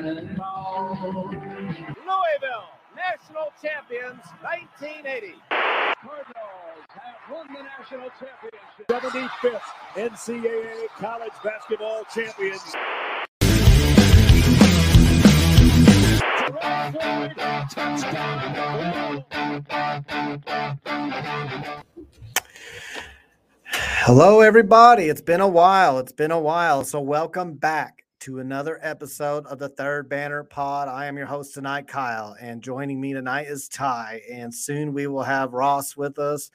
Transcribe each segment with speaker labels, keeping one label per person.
Speaker 1: Louisville, national champions, 1980.
Speaker 2: Cardinals have won the national championship. 75th NCAA college basketball champions.
Speaker 3: Hello, everybody. It's been a while. It's been a while. So, welcome back to another episode of the Third Banner Pod. I am your host tonight, Kyle, and joining me tonight is Ty. And soon we will have Ross with us.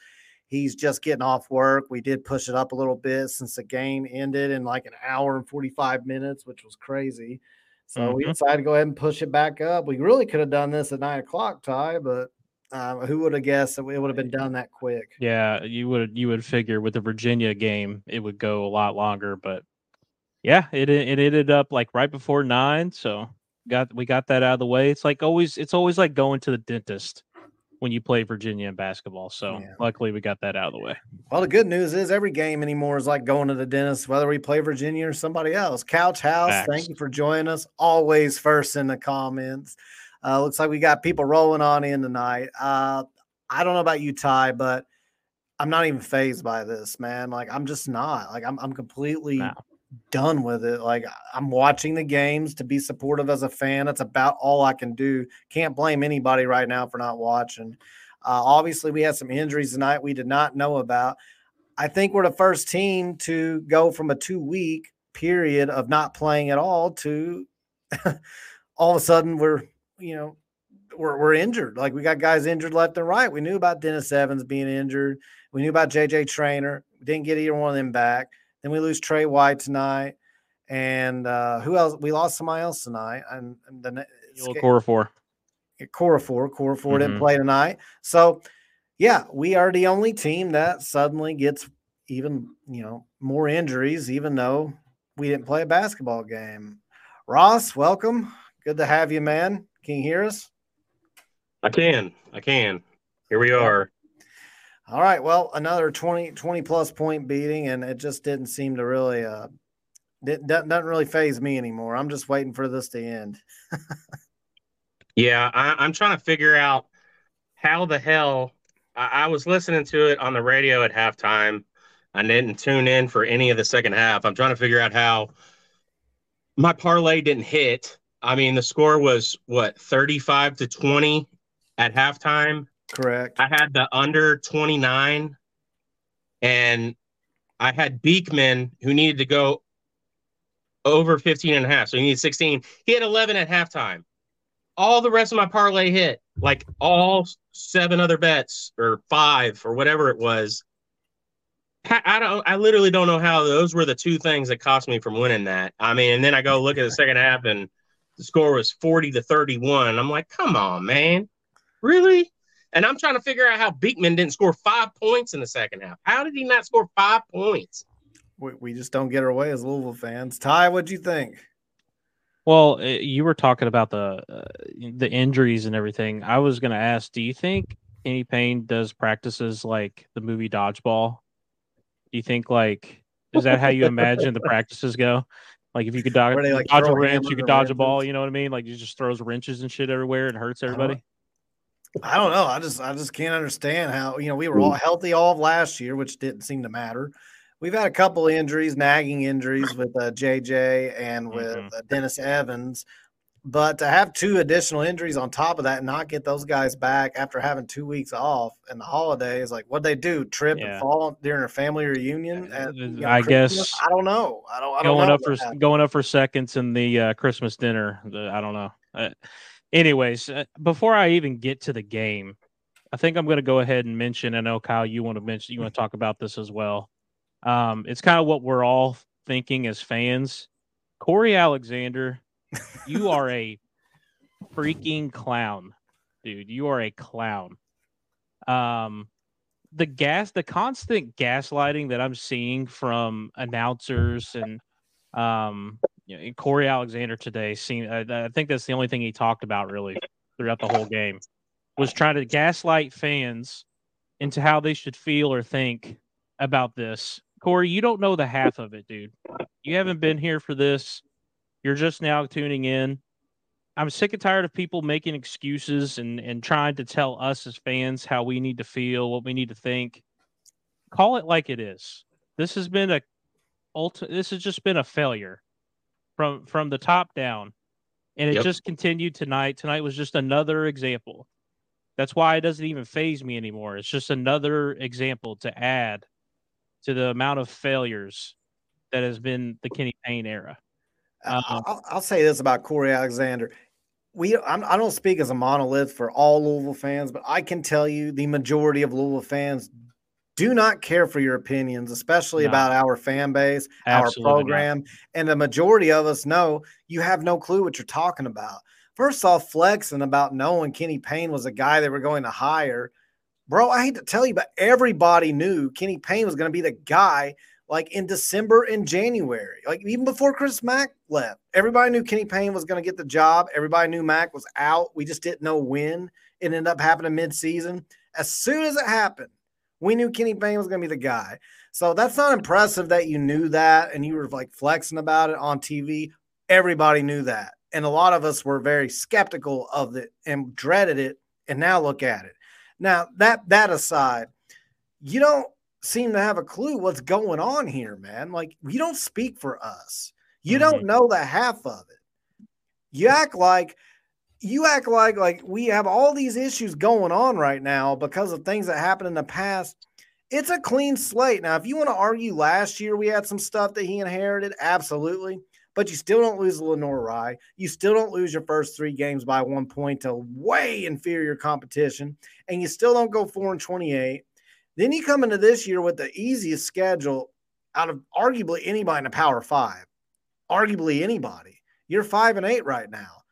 Speaker 3: He's just getting off work. We did push it up a little bit since the game ended in like an hour and 45 minutes, which was crazy. So mm-hmm. we decided to go ahead and push it back up. We really could have done this at nine o'clock, Ty, but uh, who would have guessed that it would have been done that quick?
Speaker 4: Yeah, you would you would figure with the Virginia game it would go a lot longer, but yeah, it it ended up like right before nine, so got we got that out of the way. It's like always it's always like going to the dentist when you play Virginia in basketball. So yeah. luckily we got that out of the way.
Speaker 3: Well, the good news is every game anymore is like going to the dentist, whether we play Virginia or somebody else. Couch House, Facts. thank you for joining us. Always first in the comments. Uh, looks like we got people rolling on in tonight. Uh, I don't know about you, Ty, but I'm not even phased by this, man. Like I'm just not. Like I'm I'm completely. Done with it. Like I'm watching the games to be supportive as a fan. That's about all I can do. Can't blame anybody right now for not watching. Uh, obviously, we had some injuries tonight we did not know about. I think we're the first team to go from a two week period of not playing at all to all of a sudden we're you know, we're, we're injured. Like we got guys injured left and right. We knew about Dennis Evans being injured. We knew about JJ Traynor. Didn't get either one of them back. Then we lose Tre White tonight. And uh, who else? We lost somebody else tonight. And, and the
Speaker 4: Okorafor.
Speaker 3: Core four. Core 4 mm-hmm. didn't play tonight. So, yeah, we are the only team that suddenly gets even, you know, more injuries, even though we didn't play a basketball game. Ross, welcome. Good to have you, man. Can you hear us?
Speaker 5: I can. I can. Here we are.
Speaker 3: All right. Well, another 20, 20 plus point beating, and it just didn't seem to really uh it doesn't really phase me anymore. I'm just waiting for this to end.
Speaker 5: yeah, I, am trying to figure out how the hell I, I was listening to it on the radio at halftime. I didn't tune in for any of the second half. I'm trying to figure out how my parlay didn't hit I mean, the score was what 35 to 20 at halftime.
Speaker 3: Correct.
Speaker 5: I had the under 29 and I had Beekman who needed to go over 15 and a half. So he needed 16. He had 11 at halftime. All the rest of my parlay hit, like all seven other bets or five or whatever it was. I don't. I literally don't know how those were the two things that cost me from winning that. I mean, and then I go look at the second half and the score was 40 to 31. I'm like, come on, man. Really? And I'm trying to figure out how Beekman didn't score five points in the second half. How did he not score five points?
Speaker 3: We, we just don't get our way as Louisville fans. Ty, what do you think?
Speaker 4: Well, eh, you were talking about the uh, the injuries and everything. I was going to ask, do you think Kenny Payne does practices like the movie Dodgeball? Do you think like is that how you imagine the practices go? Like if you could dodge, they, like, dodge a wrench, you could dodge wrenches? a ball. You know what I mean? Like you just throws wrenches and shit everywhere and hurts everybody.
Speaker 3: I don't know. I just I just can't understand how you know we were all healthy all of last year, which didn't seem to matter. We've had a couple injuries, nagging injuries with uh, JJ and with mm-hmm. uh, Dennis Evans. But to have two additional injuries on top of that and not get those guys back after having two weeks off and the holidays, like what they do, trip yeah. and fall during a family reunion. At,
Speaker 4: you know, I Christmas?
Speaker 3: guess I don't know. I don't. I
Speaker 4: don't
Speaker 3: going
Speaker 4: up for that. going up for seconds in the uh, Christmas dinner. The, I don't know. Uh, anyways, uh, before I even get to the game, I think I'm going to go ahead and mention. I know Kyle, you want to mention, you want to talk about this as well. Um, it's kind of what we're all thinking as fans. Corey Alexander you are a freaking clown, dude. You are a clown. Um, the gas, the constant gaslighting that I'm seeing from announcers and um, you know, Corey Alexander today, seemed, I, I think that's the only thing he talked about really throughout the whole game was trying to gaslight fans into how they should feel or think about this. Corey, you don't know the half of it, dude. You haven't been here for this. You're just now tuning in. I'm sick and tired of people making excuses and and trying to tell us as fans how we need to feel, what we need to think. Call it like it is. This has been a ulti- this has just been a failure from from the top down. And it
Speaker 5: Yep.
Speaker 4: just continued tonight. Tonight was just another example. That's why it doesn't even phase me anymore. It's just another example to add to the amount of failures that has been the Kenny Payne era.
Speaker 3: I-
Speaker 4: Um,
Speaker 3: I'll, I'll say this about Corey Alexander. We I'm, I don't speak as a monolith for all Louisville fans, but I can tell you the majority of Louisville fans do not care for your opinions, especially
Speaker 4: No.
Speaker 3: about our fan base,
Speaker 4: Absolutely
Speaker 3: our
Speaker 4: not.
Speaker 3: program, and the majority of us know you have no clue what you're talking about. First off, flexing about knowing Kenny Payne was a guy they were going to hire. Bro, I hate to tell you, but everybody knew Kenny Payne was going to be the guy like in December and January, like even before Chris Mack left. Everybody knew Kenny Payne was going to get the job. Everybody knew Mack was out. We just didn't know when. It ended up happening midseason. As soon as it happened, we knew Kenny Payne was going to be the guy. So that's not impressive that you knew that and you were like flexing about it on TV. Everybody knew that. And a lot of us were very skeptical of it and dreaded it. And now look at it. Now, that that aside, you don't seem to have a clue what's going on here, man. Like you don't speak for us. You don't mm-hmm. know the half of it. You act like you act like like we have all these issues going on right now because of things that happened in the past. It's a clean slate. Now, if you want to argue last year we had some stuff that he inherited, absolutely. But you still don't lose Lenoir-Rhyne. You still don't lose your first three games by one point to way inferior competition. And you still don't go four and 28. Then you come into this year with the easiest schedule out of arguably anybody in the Power Five. Arguably anybody. You're five and eight right now.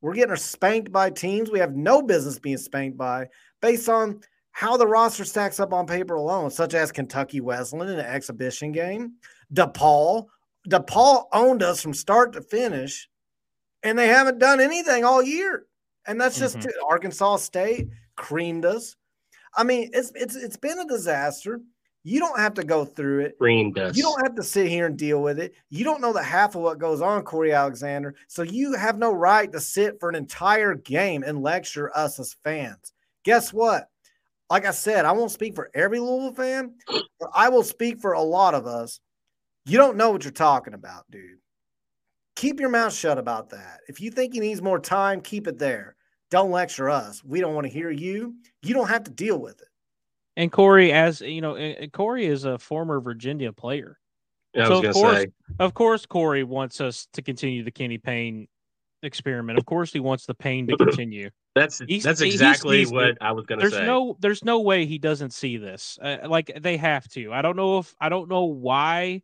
Speaker 3: We're getting spanked by teams we have no business being spanked by based on how the roster stacks up on paper alone, such as Kentucky Wesleyan in an exhibition game. DePaul. DePaul owned us from start to finish, and they haven't done anything all year. And that's just
Speaker 4: Mhm.
Speaker 3: Arkansas State creamed us. I mean, it's it's it's been a disaster. You don't have to go through it.
Speaker 5: Green dust.
Speaker 3: You don't have to sit here and deal with it. You don't know the half of what goes on, Corey Alexander. So you have no right to sit for an entire game and lecture us as fans. Guess what? Like I said, I won't speak for every Louisville fan, but I will speak for a lot of us. You don't know what you're talking about, dude. Keep your mouth shut about that. If you think he needs more time, keep it there. Don't lecture us. We don't want to hear you. You don't have to deal with it.
Speaker 4: And Corey, as you know, Corey is a former Virginia player.
Speaker 5: I
Speaker 4: So, of course-
Speaker 5: say
Speaker 4: Of course, Corey wants us to continue the Kenny Payne experiment. Of course, he wants the pain to continue.
Speaker 5: that's
Speaker 4: He's-
Speaker 5: that's exactly
Speaker 4: he's-
Speaker 5: what I was gonna
Speaker 4: There's
Speaker 5: say.
Speaker 4: no, there's no way he doesn't see this. Uh, like they have to. I don't know if I don't know why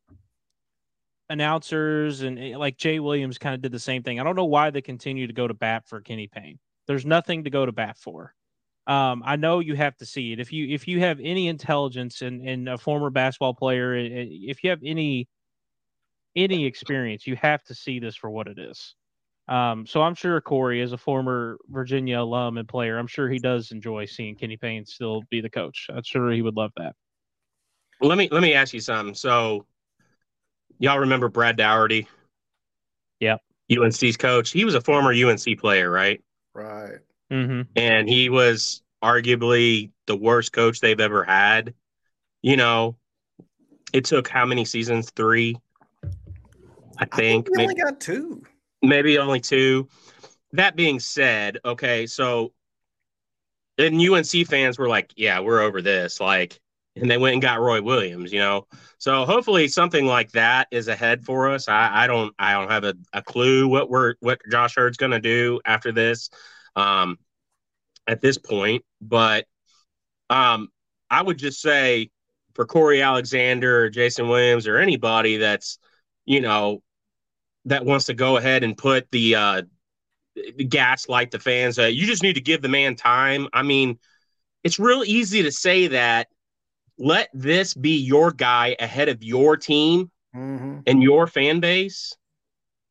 Speaker 4: announcers and eh, like Jay Williams kind of did the same thing. I don't know why they continue to go to bat for Kenny Payne. There's nothing to go to bat for. Um, I know you have to see it. If you if you have any intelligence and and a former basketball player, if you have any any experience, you have to see this for what it is. Um, so I'm sure Corey, as a former Virginia alum and player, I'm sure he does enjoy seeing Kenny Payne still be the coach. I'm sure he would love that.
Speaker 5: Let me let me ask you something. So, y'all remember Brad Dougherty?
Speaker 4: Yep.
Speaker 5: UNC's coach. He was a former UNC player, right?
Speaker 3: Right.
Speaker 4: Mm-hmm.
Speaker 5: And he was arguably the worst coach they've ever had. You know, it took how many seasons? Three, I
Speaker 3: I
Speaker 5: think.
Speaker 3: think we only
Speaker 5: maybe,
Speaker 3: got two.
Speaker 5: maybe only two. That being said, okay, so and UNC fans were like, "Yeah, we're over this." Like, and they went and got Roy Williams. You know, so hopefully something like that is ahead for us. I, I don't, I don't have a, a clue what we're what Josh Heird's going to do after this, um, at this point. But, um, I would just say for Corey Alexander or Jason Williams or anybody that's, you know, that wants to go ahead and put the uh, gaslight the fans. Uh, you just need to give the man time. I mean, it's real easy to say that. Let this be your guy ahead of your team
Speaker 3: Mm-hmm.
Speaker 5: and your fan base.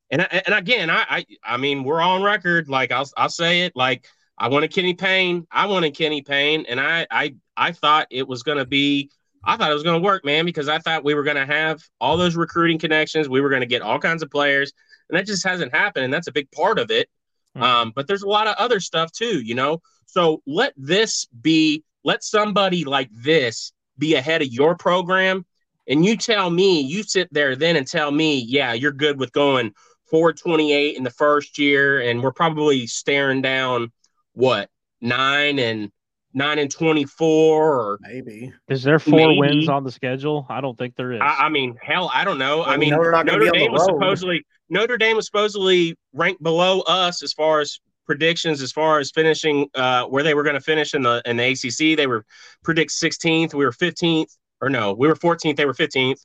Speaker 5: And and again, I I, I mean, we're on record. Like I'll I'll say it. Like I wanted Kenny Payne. I wanted Kenny Payne, and I I I thought it was going to be. I thought it was going to work, man, because I thought we were going to have all those recruiting connections. We were going to get all kinds of players, and that just hasn't happened. And that's a big part of it. Mm-hmm. Um, but there's a lot of other stuff too, you know. So let this be, let somebody like this be ahead of your program. And you tell me, you sit there then and tell me, yeah, you're good with going 428 in the first year, and we're probably staring down what nine and nine and 24 or
Speaker 3: maybe
Speaker 4: is there four maybe. wins on the schedule i don't think there is
Speaker 5: i, I mean hell i don't know well, i mean notre dame was supposedly notre dame was supposedly ranked below us as far as predictions as far as finishing uh, where they were going to finish in the in the ACC. They were predict 16th. We were 15th, or no, we were 14th. They were 15th,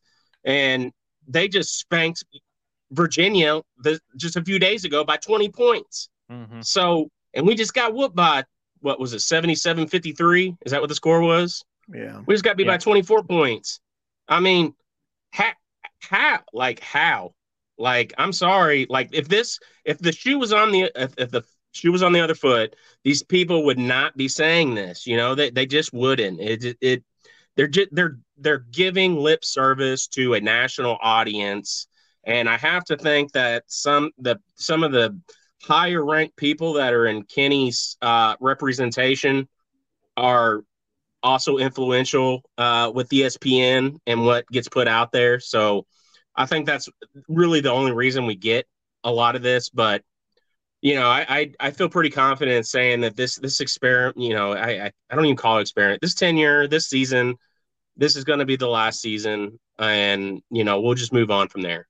Speaker 5: and they just spanked Virginia the, just a few days ago by 20 points. Mm-hmm. So, and we just got whooped by what was it 77 53? Is that what the score was?
Speaker 3: Yeah,
Speaker 5: we just got beat
Speaker 3: yeah.
Speaker 5: by 24 points. I mean, how, how, like how? Like, I'm sorry. Like, if this, if the shoe was on the, if, if the shoe was on the other foot, these people would not be saying this. You know, they, they just wouldn't. It, it, it they're just, they're they're giving lip service to a national audience, and I have to think that some the some of the higher ranked people that are in Kenny's uh, representation are also influential uh, with ESPN and what gets put out there. So I think that's really the only reason we get a lot of this. But you know, I, I, I feel pretty confident in saying that this this experiment, you know, I, I, I don't even call it experiment. This tenure, this season, this is going to be the last season, and you know, we'll just move on from there.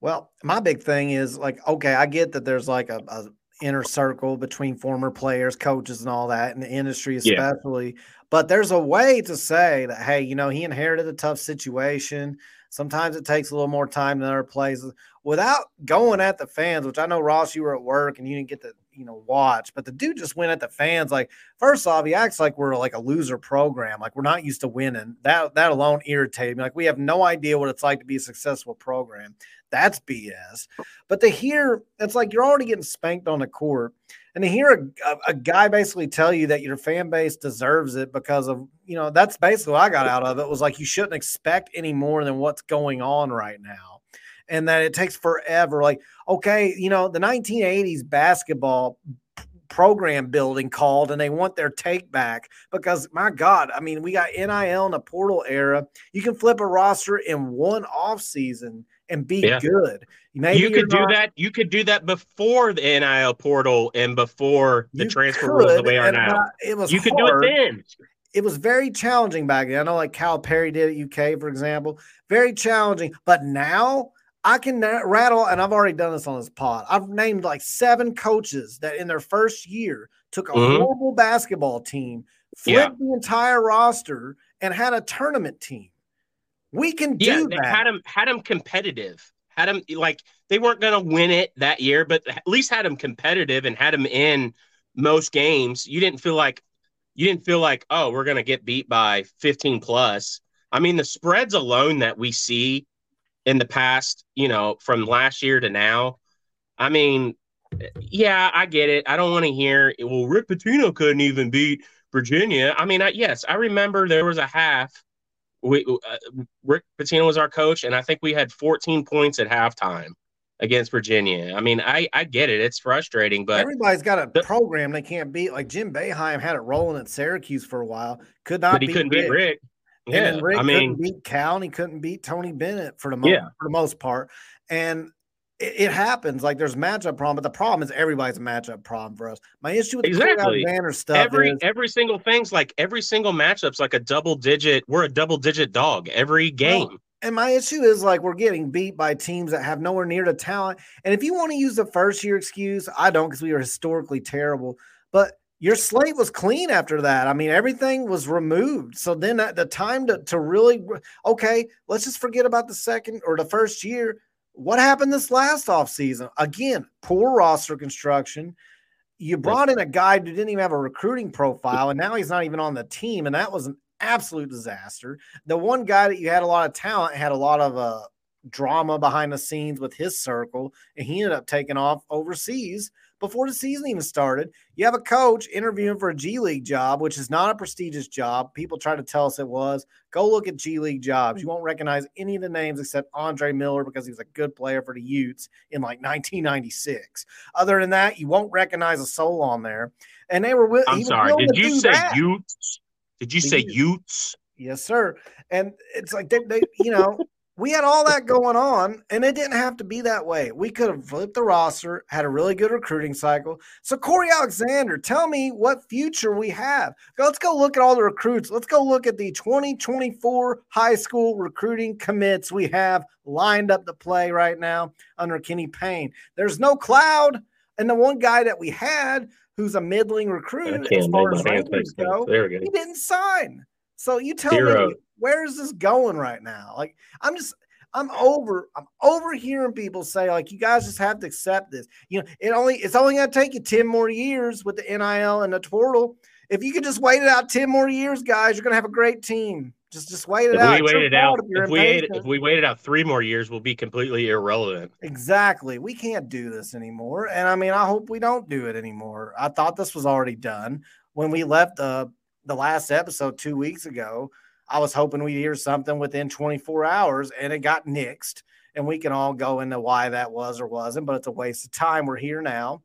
Speaker 3: Well, my big thing is like, okay, I get that there's like a, a inner circle between former players, coaches, and all that, in the industry especially. Yeah. But there's a way to say that, hey, you know, he inherited a tough situation. Sometimes it takes a little more time than other places without going at the fans, which I know Ross, you were at work and you didn't get to, you know, watch, but the dude just went at the fans. Like, first off, he acts like we're like a loser program, like we're not used to winning. That that alone irritated me. Like we have no idea what it's like to be a successful program. That's BS. But to hear it's like you're already getting spanked on the court. And to hear a, a, a, guy basically tell you that your fan base deserves it because of, you know, that's basically what I got out of it was like you shouldn't expect any more than what's going on right now. And that it takes forever. Like, okay, you know, the 1980s basketball program building called and they want their take back because my God, I mean, we got NIL in the portal era. You can flip a roster in one off season and be yeah. good.
Speaker 5: Maybe you could do that. You could do that before the NIL portal and before the transfer could, rules the way are now.
Speaker 3: It was
Speaker 5: you
Speaker 3: hard.
Speaker 5: could do it then.
Speaker 3: It was very challenging back then. I know, like Calipari did at UK, for example, very challenging. But now I can rattle, and I've already done this on this pod. I've named like seven coaches that in their first year took a mm-hmm. horrible basketball team, flipped yeah. the entire roster, and had a tournament team. We can do yeah, that.
Speaker 5: Had them had them competitive. Had them like they weren't going to win it that year, but at least had them competitive and had them in most games. You didn't feel like you didn't feel like oh we're going to get beat by 15 plus. I mean the spreads alone that we see in the past, you know, from last year to now. I mean, yeah, I get it. I don't want to hear well Rick Pitino couldn't even beat Virginia. I mean, I, yes, I remember there was a half we uh, Rick Pitino was our coach, and I think we had 14 points at halftime against Virginia. I mean, I I get it; it's frustrating, but
Speaker 3: everybody's got a the, program they can't beat. Like Jim Boeheim had it rolling at Syracuse for a while, could not.
Speaker 5: But he
Speaker 3: beat
Speaker 5: couldn't
Speaker 3: Rick.
Speaker 5: beat Rick.
Speaker 3: Yeah, and Rick I mean, couldn't beat Cal, and he couldn't beat Tony Bennett for the most yeah. for the most part. And it, it, happens. Like there's a matchup problem, but the problem is everybody's a matchup problem for us. My issue with
Speaker 5: exactly.
Speaker 3: the Banner stuff
Speaker 5: every
Speaker 3: is,
Speaker 5: every single thing's like every single matchup's like a double digit. We're a double digit dog every game.
Speaker 3: And my issue is like we're getting beat by teams that have nowhere near the talent. And if you want to use the first year excuse, I don't because we were historically terrible. But your slate was clean after that. I mean, everything was removed. So then the time to, to really, okay, let's just forget about the second or the first year what happened this last offseason? Again, poor roster construction. You brought in a guy who didn't even have a recruiting profile, and now he's not even on the team, and that was an absolute disaster. The one guy that you had a lot of talent had a lot of uh, drama behind the scenes with his circle, and he ended up taking off overseas before the season even started. You have a coach interviewing for a G League job, which is not a prestigious job. People try to tell us it was. Go look at G League jobs. You won't recognize any of the names except Andre Miller because he was a good player for the Utes in like 1996. Other than that, you won't recognize a soul on there. And they were with.
Speaker 5: I'm sorry. Did you say that. Utes? Did you the say Utes? Utes?
Speaker 3: Yes, sir. And it's like they, they you know we had all that going on, and it didn't have to be that way. We could have flipped the roster, had a really good recruiting cycle. So, Corey Alexander, tell me what future we have. Let's go look at all the recruits. Let's go look at the 2024 high school recruiting commits we have lined up to play right now under Kenny Payne. There's no cloud, and the one guy that we had who's a middling recruit as far as rankings go, he didn't sign. So you tell Zero. me where is this going right now? Like, I'm just, I'm over, I'm over hearing people say, like, you guys just have to accept this. You know, it only, it's only going to take you 10 more years with the NIL and the portal. If you could just wait it out 10 more years, guys, you're going to have a great team. Just, just wait it
Speaker 5: if
Speaker 3: out.
Speaker 5: We waited out. If, if we waited, if we waited out three more years, we'll be completely irrelevant.
Speaker 3: Exactly. We can't do this anymore. And I mean, I hope we don't do it anymore. I thought this was already done when we left the the last episode two weeks ago. I was hoping we'd hear something within 24 hours, and it got nixed. And we can all go into why that was or wasn't, but it's a waste of time. We're here now,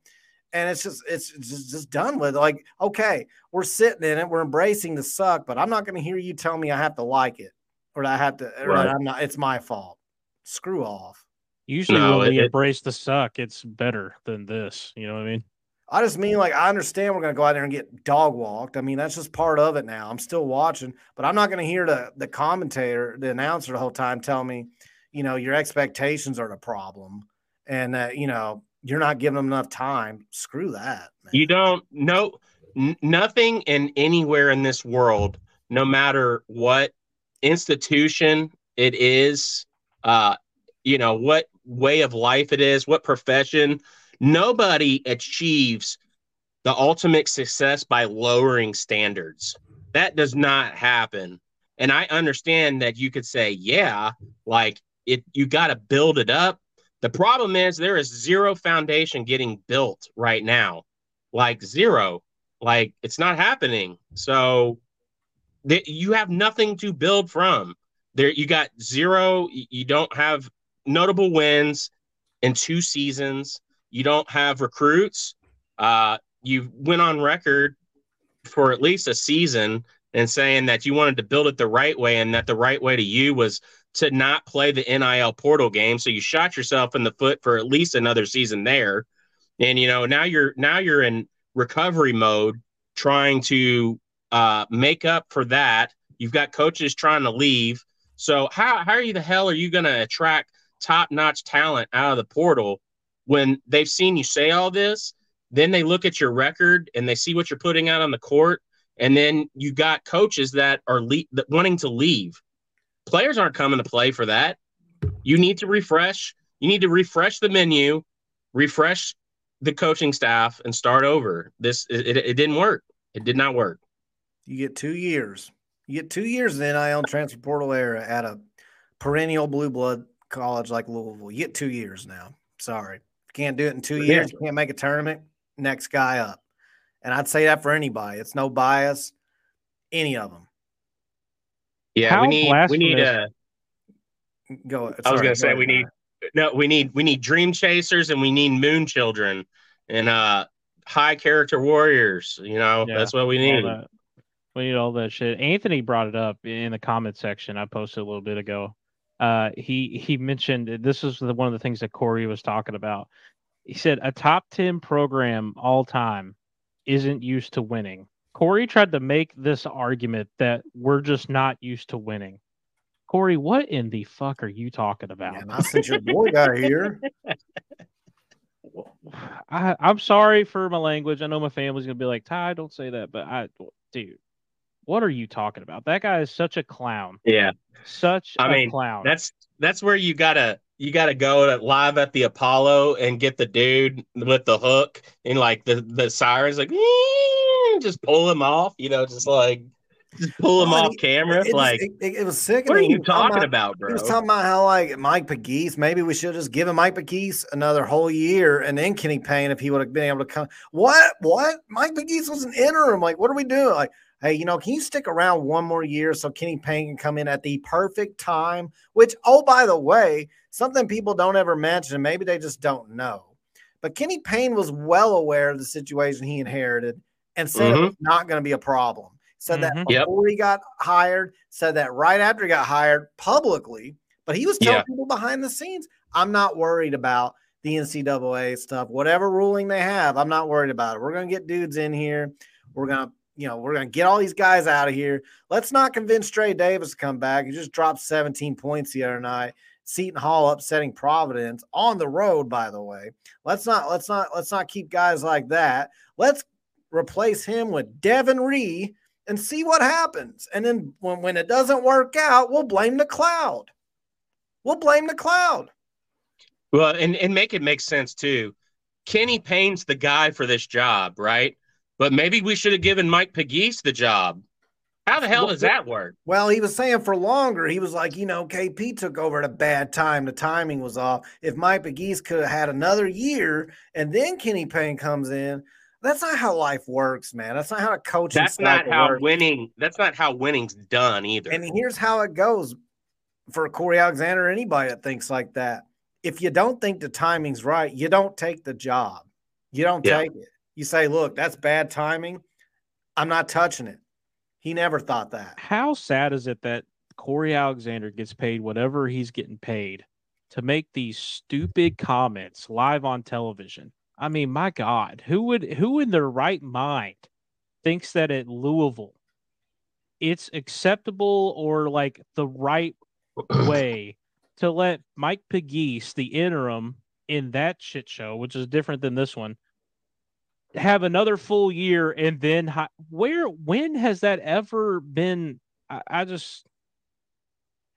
Speaker 3: and it's just it's just, just done with. Like, okay, we're sitting in it, we're embracing the suck, but I'm not going to hear you tell me I have to like it or I have to. Right. I'm not. It's my fault. Screw off.
Speaker 4: Usually, no, when we it, embrace the suck, it's better than this. You know what I mean?
Speaker 3: I just mean like I understand we're going to go out there and get dog walked. I mean that's just part of it now. I'm still watching, but I'm not going to hear the the commentator, the announcer the whole time tell me, you know, your expectations are the problem, and that you know you're not giving them enough time. Screw that.
Speaker 5: Man. You don't no n- nothing in anywhere in this world, no matter what institution it is, uh, you know what way of life it is, what profession Nobody achieves the ultimate success by lowering standards. That does not happen. And I understand that you could say, yeah, like it you got to build it up. The problem is there is zero foundation getting built right now. Like zero. Like it's not happening. So th- you have nothing to build from. There you got zero, you don't have notable wins in two seasons you don't have recruits. Uh, you went on record for at least a season and saying that you wanted to build it the right way and that the right way to you was to not play the NIL portal game. So you shot yourself in the foot for at least another season there. And you know, now you're now you're in recovery mode trying to uh, make up for that. You've got coaches trying to leave. So how how are you the hell are you going to attract top-notch talent out of the portal when they've seen you say all this, then they look at your record and they see what you're putting out on the court, and then you got coaches that are le- that wanting to leave. Players aren't coming to play for that. You need to refresh. You need to refresh the menu, refresh the coaching staff, and start over. This it, it, didn't work. It did not work.
Speaker 3: You get two years. You get two years in the NIL transfer portal era at a perennial blue blood college like Louisville. You get two years now. Sorry. Can't do it in two years. You can't make a tournament. Next guy up. And I'd say that for anybody. It's no bias. Any of them.
Speaker 5: Yeah, How we need we need a
Speaker 3: go. Sorry,
Speaker 5: I was gonna go say we need no, we need we need dream chasers and we need moon children and uh high character warriors. You know, yeah, that's what we need.
Speaker 4: We need all that shit. Anthony brought it up in the comment section. I posted a little bit ago uh, he he mentioned this is the, one of the things that Corey was talking about. He said a top ten program all time isn't used to winning. Corey tried to make this argument that we're just not used to winning. Corey, what in the fuck are you talking about?
Speaker 3: Yeah, not since your boy got here.
Speaker 4: I, I'm sorry for my language. I know my family's gonna be like, Ty, don't say that, but I, dude, what are you talking about? That guy is such a clown.
Speaker 5: Yeah.
Speaker 4: Such
Speaker 5: I
Speaker 4: a
Speaker 5: mean,
Speaker 4: clown.
Speaker 5: That's that's where you gotta you gotta go to live at the Apollo and get the dude with the hook and like the the sirens like just pull him off, you know, just like Just pull him
Speaker 3: Oh,
Speaker 5: off
Speaker 3: he-
Speaker 5: camera.
Speaker 3: It,
Speaker 5: like,
Speaker 3: it, it, it was sick.
Speaker 5: what are you talking about, bro?
Speaker 3: He was talking about how like Mike Pegues, maybe we should have just given Mike Pegues another whole year and then Kenny Payne if he would have been able to come. What? What? Mike Pegues was an interim. Like, what are we doing? Like, hey, you know, can you stick around one more year so Kenny Payne can come in at the perfect time? Which, oh, by the way, something people don't ever mention, and maybe they just don't know. But Kenny Payne was well aware of the situation he inherited and said it
Speaker 5: Mhm.
Speaker 3: was not going to be a problem. Said that
Speaker 4: Mhm.
Speaker 5: Yep.
Speaker 3: before he got hired, said that right after he got hired publicly, but he was telling
Speaker 5: Yeah.
Speaker 3: people behind the scenes, I'm not worried about the NCAA stuff. Whatever ruling they have, I'm not worried about it. We're going to get dudes in here. We're going to, you know, we're going to get all these guys out of here. Let's not convince Dre Davis to come back. He just dropped 17 points the other night. Seton Hall upsetting Providence on the road, by the way. Let's not, let's not, let's not keep guys like that. Let's replace him with Devin Ree and see what happens. And then when, when it doesn't work out, we'll blame the cloud. We'll blame the cloud.
Speaker 5: Well, and, and make it make sense too. Kenny Payne's the guy for this job, right? But maybe we should have given Mike Pegues the job. How the hell does that work?
Speaker 3: Well, he was saying for longer, he was like, you know, KP took over at a bad time. The timing was off. If Mike McGee's could have had another year and then Kenny Payne comes in, that's not how life works, man. That's not how a coaching
Speaker 5: That's not how
Speaker 3: works.
Speaker 5: winning. That's not how winning's done either.
Speaker 3: And here's how it goes for Corey Alexander or anybody that thinks like that. If you don't think the timing's right, you don't take the job. You don't
Speaker 5: Yeah.
Speaker 3: take it. You say, look, that's bad timing. I'm not touching it. He never thought that.
Speaker 4: How sad is it that Corey Alexander gets paid whatever he's getting paid to make these stupid comments live on television? I mean, my God, who would who in their right mind thinks that at Louisville it's acceptable or like the right way to let Mike Pegues, the interim in that shit show, which is different than this one, have another full year and then hi- where when has that ever been? I, I just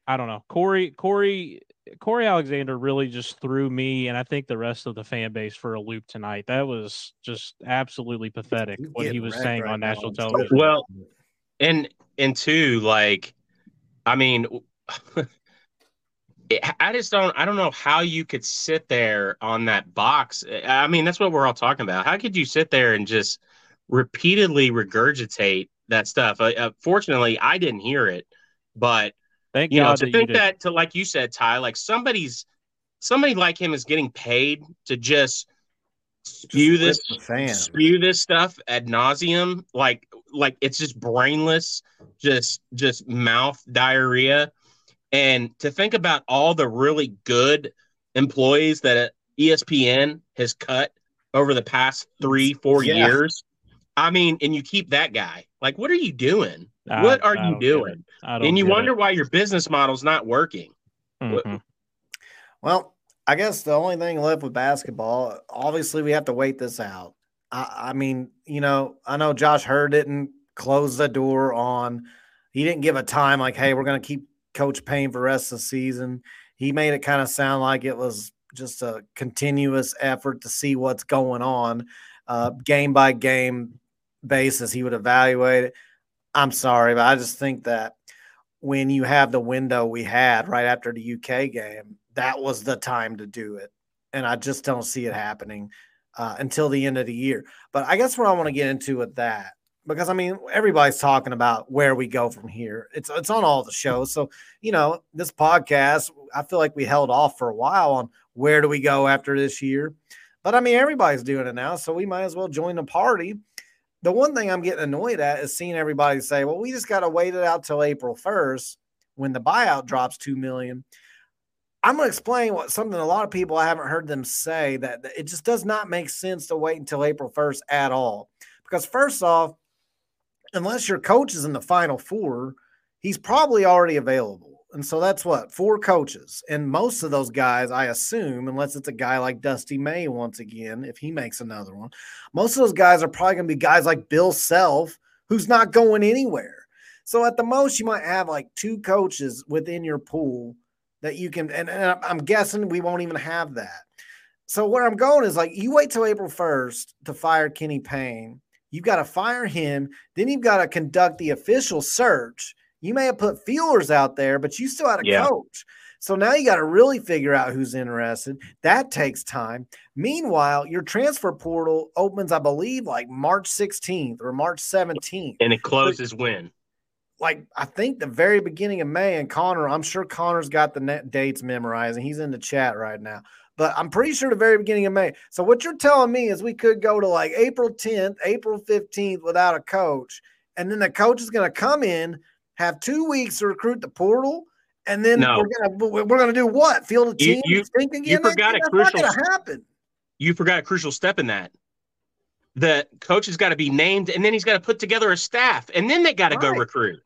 Speaker 4: I don't know. Corey Corey Corey Alexander really just threw me and I think the rest of the fan base for a loop tonight. That was just absolutely pathetic what he was saying
Speaker 3: right
Speaker 4: on
Speaker 3: now
Speaker 4: national
Speaker 3: on
Speaker 4: television.
Speaker 5: Well, and and two, like, I mean, it, I just don't. I don't know how you could sit there on that box. I mean, that's what we're all talking about. How could you sit there and just repeatedly regurgitate that stuff? Uh, uh, fortunately, I didn't hear it, but
Speaker 4: Thank
Speaker 5: you know, to
Speaker 4: that
Speaker 5: think that to like you said, Ty, like somebody's somebody like him is getting paid to just spew
Speaker 3: Just
Speaker 5: this
Speaker 3: fan.
Speaker 5: spew this stuff ad nauseum, like like it's just brainless, just just mouth diarrhea. And to think about all the really good employees that E ESPN has cut over the past three, four
Speaker 3: Yeah.
Speaker 5: years. I mean, and you keep that guy. Like, what are you doing?
Speaker 4: I-
Speaker 5: what are
Speaker 4: I
Speaker 5: you
Speaker 4: don't get it.
Speaker 5: doing? And you
Speaker 4: get it.
Speaker 5: wonder why your business model's not working.
Speaker 4: Mhm.
Speaker 3: Well, I guess the only thing left with basketball, obviously, we have to wait this out. I, I mean, you know, I know Josh Heird didn't close the door on, he didn't give a time like, hey, we're going to keep Coach Payne for rest of the season. He made it kind of sound like it was just a continuous effort to see what's going on, uh, game by game basis. He would evaluate it. I'm sorry, but I just think that when you have the window we had right after the UK game, that was the time to do it. And I just don't see it happening uh, until the end of the year. But I guess what I want to get into with that, because I mean, everybody's talking about where we go from here. It's it's on all the shows. So, you know, this podcast, I feel like we held off for a while on where do we go after this year. But I mean, everybody's doing it now, so we might as well join the party. The one thing I'm getting annoyed at is seeing everybody say, "Well, we just got to wait it out till April 1st when the buyout drops 2 million." I'm going to explain what something a lot of people I haven't heard them say that, that it just does not make sense to wait until April 1st at all. Because first off, unless your coach is in the final four, he's probably already available. And so that's what four coaches. And most of those guys, I assume, unless it's a guy like Dusty May once again, if he makes another one, most of those guys are probably going to be guys like Bill Self, who's not going anywhere. So at the most, you might have like two coaches within your pool that you can, and, and I'm guessing we won't even have that. So where I'm going is like you wait till April 1st to fire Kenny Payne You've got to fire him. Then you've got to conduct the official search. You may have put feelers out there, but you still had a
Speaker 5: Yeah.
Speaker 3: coach. So now you got to really figure out who's interested. That takes time. Meanwhile, your transfer portal opens, I believe, like March 16th or March 17th.
Speaker 5: And it closes when?
Speaker 3: Like I think the very beginning of May. And Connor, I'm sure Connor's got the net dates memorized, and he's in the chat right now. But I'm pretty sure the very beginning of May. So what you're telling me is we could go to like April 10th, April 15th without a coach, and then the coach is going to come in, have two weeks to recruit the portal, and then
Speaker 5: No.
Speaker 3: we're gonna we're gonna do what? Field a team?
Speaker 5: you-
Speaker 3: again?
Speaker 5: you forgot a crucial
Speaker 3: happen.
Speaker 5: You forgot a crucial step in that. The coach has got to be named, and then he's got to put together a staff, and then they got to go recruit.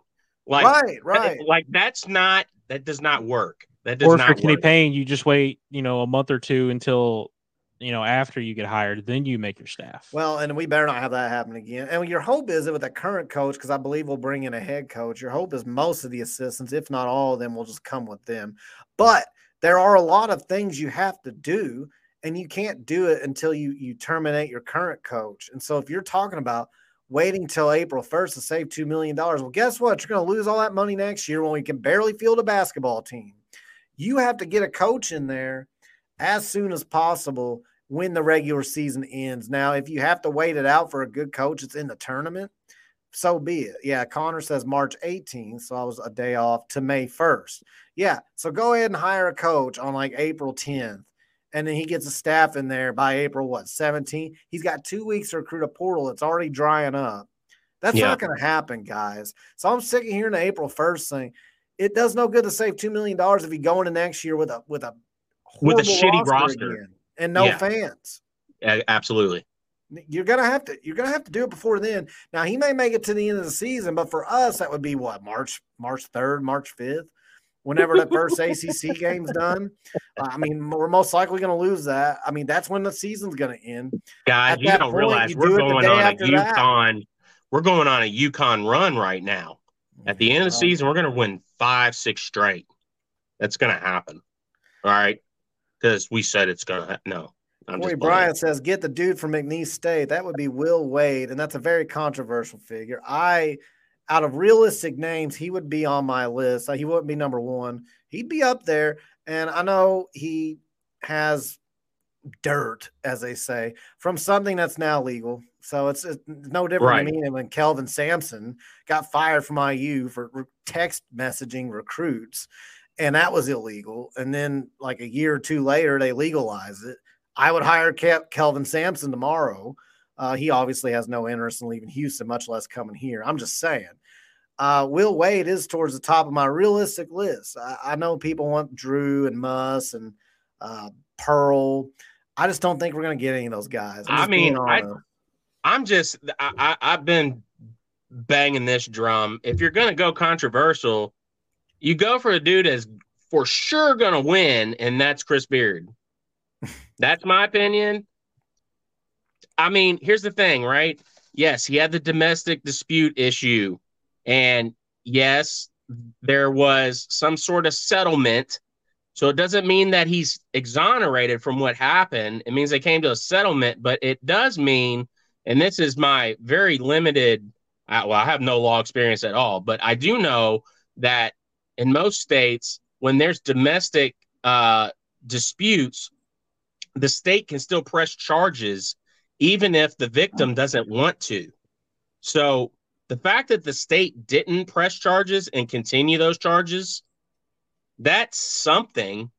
Speaker 5: Like,
Speaker 3: right, right.
Speaker 5: like that's not that does not work. That does
Speaker 4: Or for
Speaker 5: not
Speaker 4: Kenny
Speaker 5: work.
Speaker 4: Payne, you just wait, you know, a month or two until, you know, after you get hired, then you make your staff.
Speaker 3: Well, and we better not have that happen again. And your hope is that with the current coach, because I believe we'll bring in a head coach, your hope is most of the assistants, if not all of them, will just come with them. But there are a lot of things you have to do, and you can't do it until you you terminate your current coach. And so if you're talking about waiting till April 1st to save $2 million, well, guess what? You're going to lose all that money next year when we can barely field a basketball team. You have to get a coach in there as soon as possible when the regular season ends. Now, if you have to wait it out for a good coach that's in the tournament, so be it. Yeah, Connor says March 18th, so I was a day off to May 1st. Yeah, so go ahead and hire a coach on like April 10th. And then he gets a staff in there by April, what, 17th? He's got two weeks to recruit a portal that's already drying up. That's
Speaker 5: Yeah.
Speaker 3: not going to happen, guys. So I'm sick of hearing the April 1st thing. It does no good to save $2 million if you go into next year with a with a
Speaker 5: With a shitty roster.
Speaker 3: again and no
Speaker 5: Yeah.
Speaker 3: fans.
Speaker 5: A- absolutely.
Speaker 3: You're gonna have to you're gonna have to do it before then. Now he may make it to the end of the season, but for us that would be what March March third, March fifth, whenever that first ACC game's done. Uh, I mean, we're most likely gonna lose that. I mean, that's when the season's gonna end.
Speaker 5: Guys,
Speaker 3: At
Speaker 5: you don't
Speaker 3: point,
Speaker 5: realize
Speaker 3: you
Speaker 5: we're
Speaker 3: do
Speaker 5: going on a
Speaker 3: after that.
Speaker 5: We're going on a UConn run right now. At the end of the
Speaker 3: oh.
Speaker 5: season, we're going to win five, six straight. That's going to happen. All right, because we said it's going to. No, I'm
Speaker 3: Corey. Bryant says, "Get the dude from McNeese State." That would be Will Wade, and that's a very controversial figure. I, out of realistic names, he would be on my list. He wouldn't be number one. He'd be up there, and I know he has dirt, as they say, from something that's now legal. So it's, it's no different
Speaker 5: Right.
Speaker 3: to me than when Kelvin Sampson got fired from IU for re- text messaging recruits, and that was illegal. And then, like a year or two later, they legalized it. I would hire Kel- Kelvin Sampson tomorrow. Uh, he obviously has no interest in leaving Houston, much less coming here. I'm just saying. Uh, Will Wade is towards the top of my realistic list. I, I know people want Drew and Muss and uh, Pearl. I just don't think we're going to get any of those guys.
Speaker 5: I mean, I, I'm just. I, I, I've been banging this drum. If you're going to go controversial, you go for a dude that's for sure going to win, and that's Chris Beard. that's my opinion. I mean, here's the thing, right? Yes, he had the domestic dispute issue. And yes, there was some sort of settlement. So it doesn't mean that he's exonerated from what happened. It means they came to a settlement, but it does mean, and this is my very limited, well, I have no law experience at all, but I do know that in most states, when there's domestic uh, disputes, the state can still press charges even if the victim doesn't want to. So the fact that the state didn't press charges and continue those charges, that's something.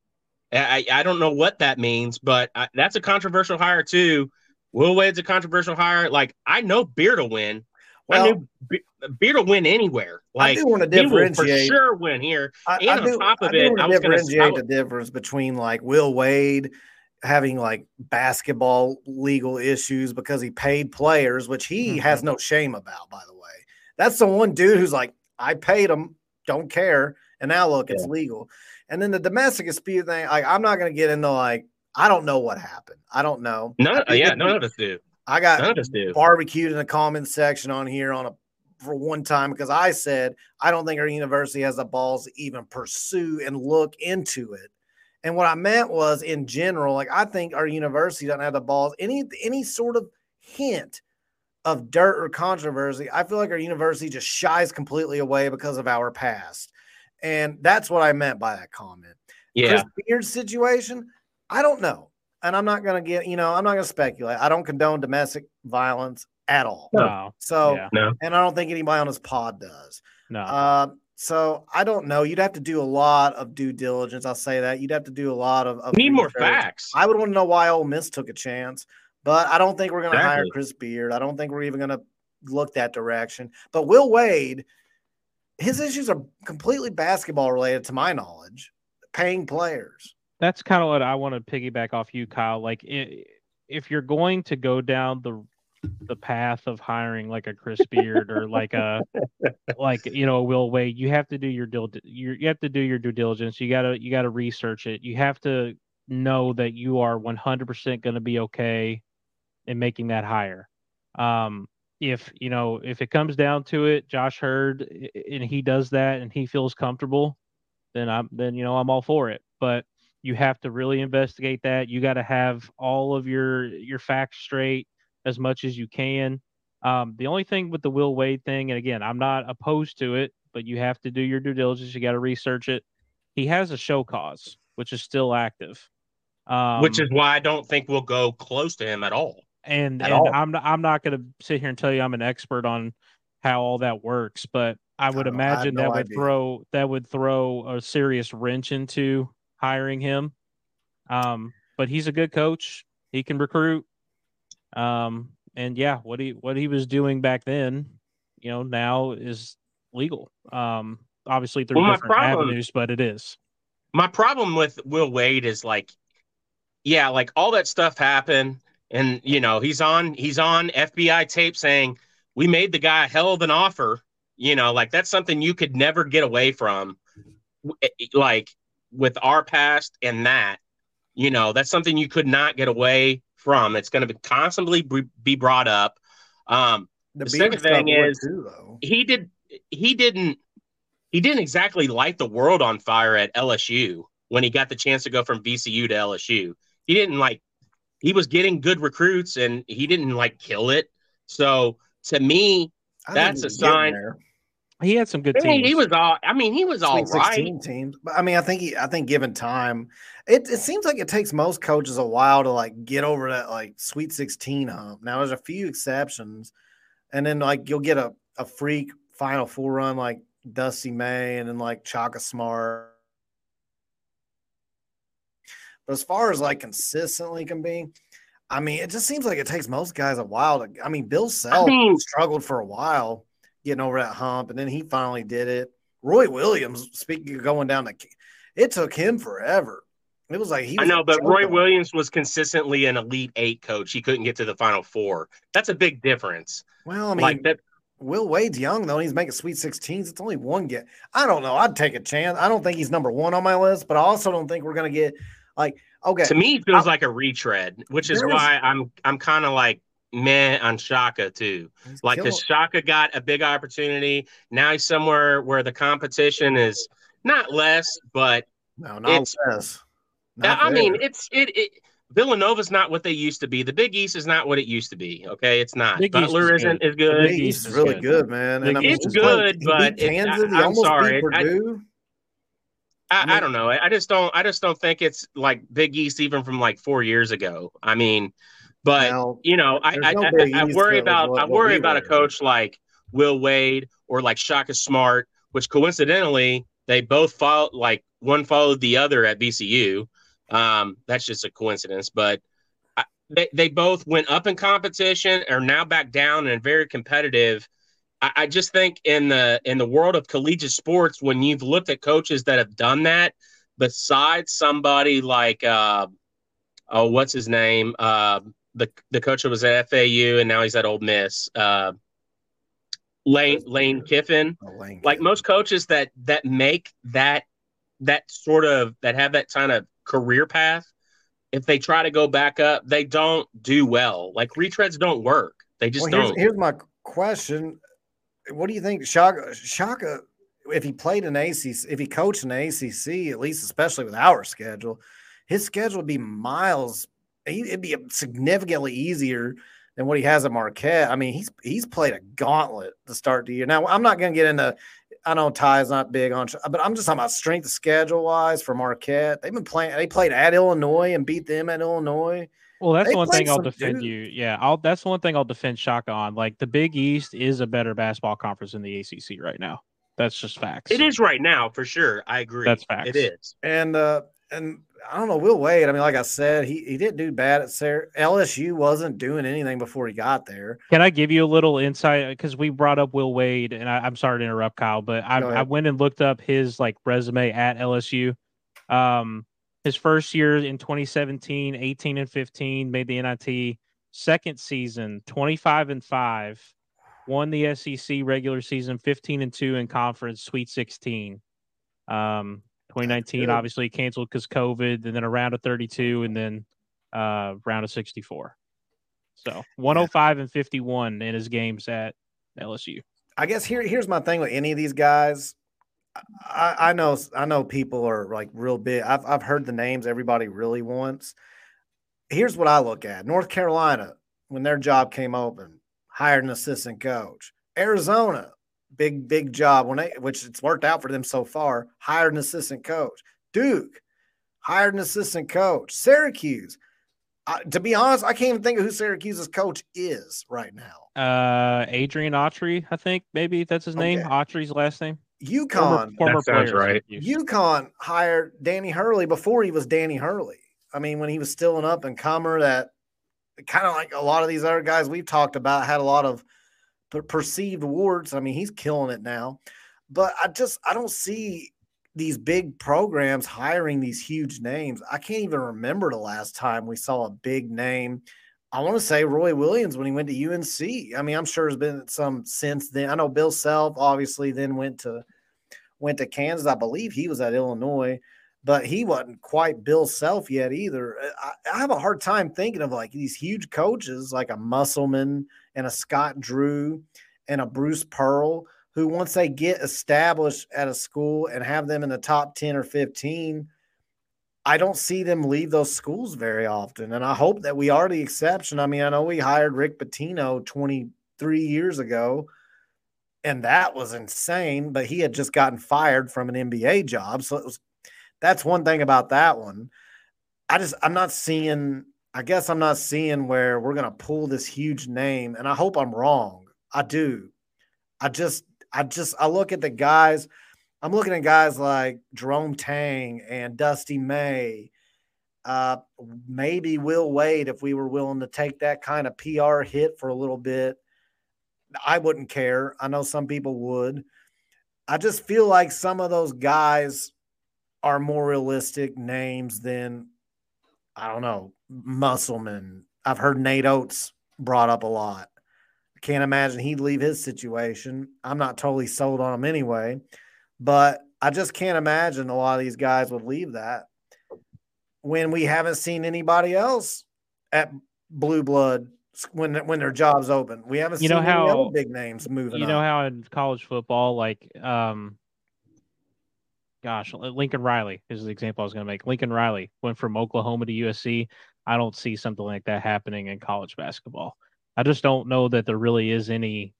Speaker 5: I, I don't know what that means, but I, that's a controversial hire too. Will Wade's a controversial hire. Like I know Beard will win.
Speaker 3: Well,
Speaker 5: I knew Be- Beard will win anywhere. Like
Speaker 3: I do want to
Speaker 5: he will for sure win here.
Speaker 3: I,
Speaker 5: And
Speaker 3: I
Speaker 5: on
Speaker 3: do,
Speaker 5: top of
Speaker 3: I
Speaker 5: it, I
Speaker 3: to
Speaker 5: was gonna-
Speaker 3: differentiate the difference between like Will Wade having like basketball legal issues because he paid players, which he
Speaker 5: Mhm.
Speaker 3: has no shame about, by the way. That's the one dude who's like, I paid him, don't care. And now look, it's legal. And then the domestic dispute thing, like I'm not gonna get into like, I don't know what happened. I don't know.
Speaker 5: No, yeah, none of us do.
Speaker 3: I got
Speaker 5: None of us do.
Speaker 3: barbecued in the comment section on here on a for one time because I said I don't think our university has the balls to even pursue and look into it. And what I meant was in general, like I think our university doesn't have the balls, any any sort of hint of dirt or controversy, I feel like our university just shies completely away because of our past. And that's what I meant by that comment.
Speaker 5: Yeah.
Speaker 3: Chris Beard's situation, I don't know. And I'm not going to get, you know, I'm not going to speculate. I don't condone domestic violence at all.
Speaker 4: No.
Speaker 3: So,
Speaker 4: Yeah.
Speaker 5: No.
Speaker 3: and I don't think anybody on this pod does.
Speaker 4: No.
Speaker 3: Uh, so I don't know. You'd have to do a lot of due diligence. I'll say that. You'd have to do a lot of, of
Speaker 5: Need more facts.
Speaker 3: I would want to know why Ole Miss took a chance, but I don't think we're going to hire Chris Beard. I don't think we're even going to look that direction. But Will Wade, his issues are completely basketball related, to my knowledge, paying players.
Speaker 4: that's kind of what I want to piggyback off you, Kyle. Like, if you're going to go down the the path of hiring like a Chris Beard or like a like you know a Will Wade, you have to do your you you have to do your due diligence. You gotta you gotta research it. You have to know that you are 100% going to be okay in making that hire. Um, if you know if it comes down to it, Josh Heird and he does that and he feels comfortable, then I'm then you know I'm all for it. But you have to really investigate that. You got to have all of your your facts straight as much as you can. Um, the only thing with the Will Wade thing, and again, I'm not opposed to it, but you have to do your due diligence. You got to research it. He has a show cause, which is still active. Um,
Speaker 5: which is why I don't think we'll go close to him at all.
Speaker 4: And
Speaker 5: at
Speaker 4: and
Speaker 5: all.
Speaker 4: I'm not, I'm not going to sit here and tell you I'm an expert on how all that works, but I would
Speaker 3: I don't- I
Speaker 4: imagine
Speaker 3: no
Speaker 4: that would
Speaker 3: idea.
Speaker 4: throw that would throw a serious wrench into hiring him. Um, but he's a good coach. He can recruit. Um, and yeah, what he what he was doing back then, you know, now is legal. Um, obviously through
Speaker 5: Well,
Speaker 4: different
Speaker 5: problem-
Speaker 4: avenues, but it is.
Speaker 5: My problem with Will Wade is like, yeah, like all that stuff happened, and you know he's on he's on FBI tape saying we made the guy a hell of an offer. You know, like that's something you could never get away from. Eh, Like with our past and that, you know, that's something you could not get away from. It's going to be constantly be be brought up. Um,
Speaker 3: The,
Speaker 5: The second thing is-
Speaker 3: too,
Speaker 5: he did he didn't he didn't exactly light the world on fire at LSU when he got the chance to go from VCU to LSU. He didn't like he was getting good recruits and he didn't like kill it. So to me,
Speaker 3: I
Speaker 5: that's a sign-
Speaker 4: He had some good
Speaker 5: I mean,
Speaker 4: teams.
Speaker 5: he was all I mean, he was all
Speaker 3: Sweet
Speaker 5: right.
Speaker 3: 16 teams. But I mean, I think he, I think given time, it, it seems like it takes most coaches a while to like get over that like Sweet 16 hump. Now there's a few exceptions, and then like you'll get a, a freak Final Four run like Dusty May, and then like Shaka Smart. But as far as like consistently can be, I mean, it just seems like it takes most guys a while to. I mean, Bill Self
Speaker 5: mean-
Speaker 3: struggled for a while getting over that hump, and then he finally did it. Roy Williams, speaking of going down the, it took him forever. It was like he.
Speaker 5: I
Speaker 3: Was
Speaker 5: know,
Speaker 3: a
Speaker 5: but Roy Williams was consistently an elite eight coach. He couldn't get to the final four. That's a big difference.
Speaker 3: Well, I mean,
Speaker 5: like that
Speaker 3: Will Wade's young though. He's making Sweet 16s. It's only one get. I don't know. I'd take a chance. I don't think he's number one on my list, but I also don't think we're gonna get like okay.
Speaker 5: to me it feels
Speaker 3: I-
Speaker 5: like a retread, which is
Speaker 3: There was-
Speaker 5: why I'm I'm kind of like meh on Shaka too. Like
Speaker 3: killing-
Speaker 5: because Shaka got a big opportunity. Now he's somewhere where the competition is not less, but
Speaker 3: no, not
Speaker 5: it's-
Speaker 3: less. Not
Speaker 5: I mean it's it, it Villanova's not what they used to be. The Big East is not what it used to be. Okay, it's not.
Speaker 4: Big
Speaker 5: Butler
Speaker 4: is
Speaker 5: isn't
Speaker 4: good.
Speaker 5: as good.
Speaker 3: Big
Speaker 4: Big
Speaker 3: East
Speaker 4: East
Speaker 3: is
Speaker 4: is
Speaker 3: really
Speaker 4: good.
Speaker 3: good, man.
Speaker 4: Big
Speaker 3: And I mean,
Speaker 5: It's good,
Speaker 3: he
Speaker 5: but
Speaker 3: beat
Speaker 5: it-
Speaker 3: Kansas. He
Speaker 5: I- I'm sorry,
Speaker 3: beat Purdue.
Speaker 5: I,
Speaker 3: I mean-
Speaker 5: I don't know. I just don't. I just don't think it's like Big East even from like four years ago. I mean, but
Speaker 3: Now,
Speaker 5: you know, I I,
Speaker 3: no
Speaker 5: I, I worry about
Speaker 3: what-
Speaker 5: I worry
Speaker 3: we
Speaker 5: about a coach like Will Wade or like Shaka Smart, which coincidentally they both followed like one followed the other at VCU. Um, that's just a coincidence, but I, they they both went up in competition, are now back down and very competitive. I, I just think in the in the world of collegiate sports, when you've looked at coaches that have done that, besides somebody like uh, oh, what's his name? Uh, the the coach that was at FAU and now he's at Ole Miss. Uh, Lane Lane Kiffin.
Speaker 3: Oh, Lane
Speaker 5: Like
Speaker 3: Kiffin.
Speaker 5: most coaches that that make that that sort of that have that kind of career path, if they try to go back up, they don't do well. Like retreads don't work. They just
Speaker 3: Well, here's,
Speaker 5: don't.
Speaker 3: here's my question: What do you think, Shaka? Shaka, if he played in ACC, if he coached in ACC, at least especially with our schedule, his schedule would be miles. It'd be significantly easier than what he has at Marquette. I mean, he's he's played a gauntlet to start the year. Now, I'm not going to get into. I know Ty is not big on, but I'm just talking about strength schedule wise for Marquette. They've been playing. They played at Illinois and beat them at Illinois.
Speaker 4: Well, that's they one thing I'll defend dude. you. Yeah, I'll. That's one thing I'll defend Shaka on. Like the Big East is a better basketball conference than the ACC right now. That's just facts.
Speaker 5: It is right now for sure. I agree.
Speaker 4: That's facts.
Speaker 5: It is.
Speaker 3: And uh, and I don't know, Will Wade. I mean, like I said, he, he didn't do bad at Sarah. LSU wasn't doing anything before he got there.
Speaker 4: Can I give you a little insight? Because we brought up Will Wade, and I, am sorry to interrupt, Kyle, but I, I went and looked up his like resume at LSU. Um, his first year in 2017, 18 and 15, made the NIT. Second season, 25 and five, won the SEC regular season, 15 and two in conference, Sweet 16. Um, 2019 obviously canceled because COVID, and then a round of 32, and then uh, round of 64. So 105 yeah. and 51 in his games at LSU.
Speaker 3: I guess here here's my thing with any of these guys. I, I know I know people are like real big. I've I've heard the names everybody really wants. Here's what I look at: North Carolina, when their job came open, hired an assistant coach. Arizona, big big job when they which it's worked out for them so far hired an assistant coach duke hired an assistant coach syracuse uh, to be honest i can't even think of who syracuse's coach is right now
Speaker 4: uh adrian autry i think maybe that's his name okay. autry's last name
Speaker 3: UConn,
Speaker 5: former, former sounds right.
Speaker 3: UConn hired Danny Hurley before he was Danny Hurley. I mean, when he was still an up and comer, that kind of like a lot of these other guys we've talked about had a lot of perceived awards. I mean, he's killing it now. But I just I don't see these big programs hiring these huge names. I can't even remember the last time we saw a big name. I want to say Roy Williams when he went to UNC. I mean, I'm sure there's been some since then. I know Bill Self obviously then went to went to Kansas. I believe he was at Illinois, but he wasn't quite Bill Self yet either. Uh, I, I have a hard time thinking of like these huge coaches like a Musselman and a Scott Drew and a Bruce Pearl who once they get established at a school and have them in the top 10 or 15 I don't see them leave those schools very often and I hope that we are the exception. I mean, I know we hired Rick Pitino 23 years ago and that was insane, but he had just gotten fired from an NBA job, so it was that's one thing about that one. I just I'm not seeing I guess I'm not seeing where we're to pull this huge name, and I hope I'm wrong. I do. I just, I just, I look at the guys. I'm looking at guys like Jerome Tang and Dusty May, uh, maybe Will Wade if we were willing to take that kind of PR hit for a little bit. I wouldn't care. I know some people would. I just feel like some of those guys are more realistic names than I don't know, Musselman. I've heard Nate Oats brought up a lot. Can't imagine he'd leave his situation. I'm not totally sold on him anyway, but I just can't imagine a lot of these guys would leave that when we haven't seen anybody else at Blue Blood when when their jobs open. We haven't you seen know how, big names moving.
Speaker 4: You know how in college football, like um, gosh, Lincoln Riley is the example I was going to make. Lincoln Riley went from Oklahoma to USC. I don't see something like that happening in college basketball. I just don't know that there really is any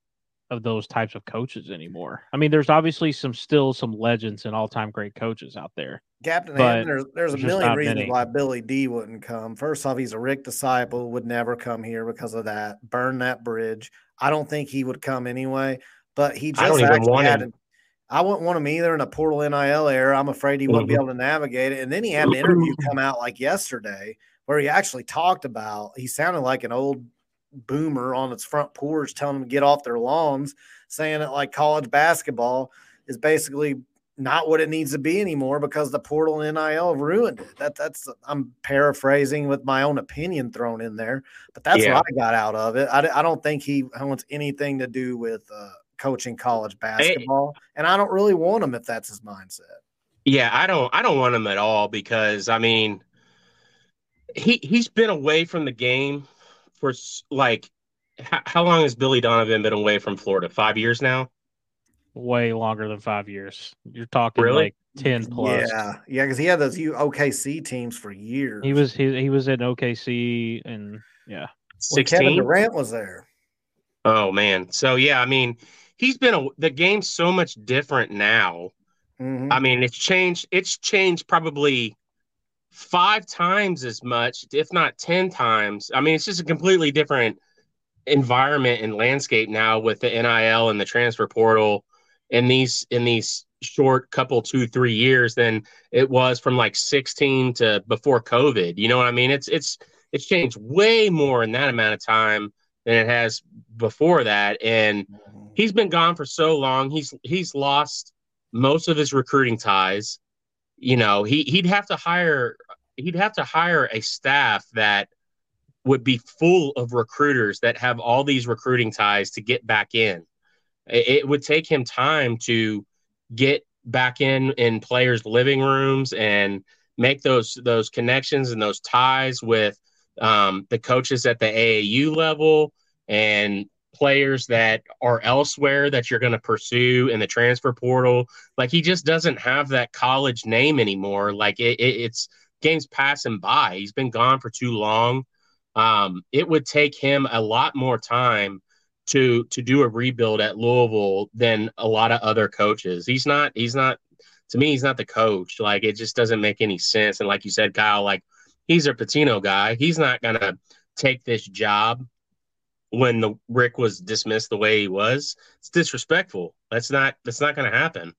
Speaker 4: of those types of coaches anymore. I mean, there's obviously some still some legends and all time great coaches out there.
Speaker 3: Captain Hammond, there's, there's a million reasons many. why Billy D wouldn't come. First off, he's a Rick disciple, would never come here because of that. Burn that bridge. I don't think he would come anyway, but he just actually had him. I wouldn't want him either in a portal NIL era. I'm afraid he wouldn't be able to navigate it. And then he had an interview come out like yesterday where he actually talked about he sounded like an old boomer on its front porch telling them to get off their lawns, saying that like college basketball is basically not what it needs to be anymore because the portal and NIL ruined it. That that's I'm paraphrasing with my own opinion thrown in there, but that's yeah. what I got out of it. I, I don't think he wants anything to do with uh, coaching college basketball, and I don't really want him if that's his mindset.
Speaker 5: Yeah, I don't. I don't want him at all because I mean, he he's been away from the game for like how, how long has Billy Donovan been away from Florida? Five years now.
Speaker 4: Way longer than five years. You're talking really? like ten plus.
Speaker 3: Yeah, yeah, because he had those OKC teams for years.
Speaker 4: He was he he was in OKC and yeah.
Speaker 3: When Kevin Durant was there.
Speaker 5: Oh man. So yeah, I mean, he's been a, the game's so much different now.
Speaker 3: Mhm.
Speaker 5: I mean, it's changed. It's changed probably five times as much, if not ten times. I mean, it's just a completely different environment and landscape now with the NIL and the transfer portal in these in these short couple two three years than it was from like 16 to before COVID. You know what I mean? It's it's it's changed way more in that amount of time than it has before that, and mm-hmm. he's been gone for so long. He's he's lost most of his recruiting ties. You know, he he'd have to hire he'd have to hire a staff that would be full of recruiters that have all these recruiting ties to get back in. It, would take him time to get back in in players' living rooms and make those those connections and those ties with um, the coaches at the AAU level and players that are elsewhere that you're going to pursue in the transfer portal. Like he just doesn't have that college name anymore. Like it, it, it's games passing by. He's been gone for too long. Um, it would take him a lot more time to to do a rebuild at Louisville than a lot of other coaches. He's not. He's not. To me, he's not the coach. Like it just doesn't make any sense. And like you said, Kyle, like he's a Pitino guy. He's not gonna take this job when the Rick was dismissed the way he was. It's disrespectful. That's not that's not gonna happen.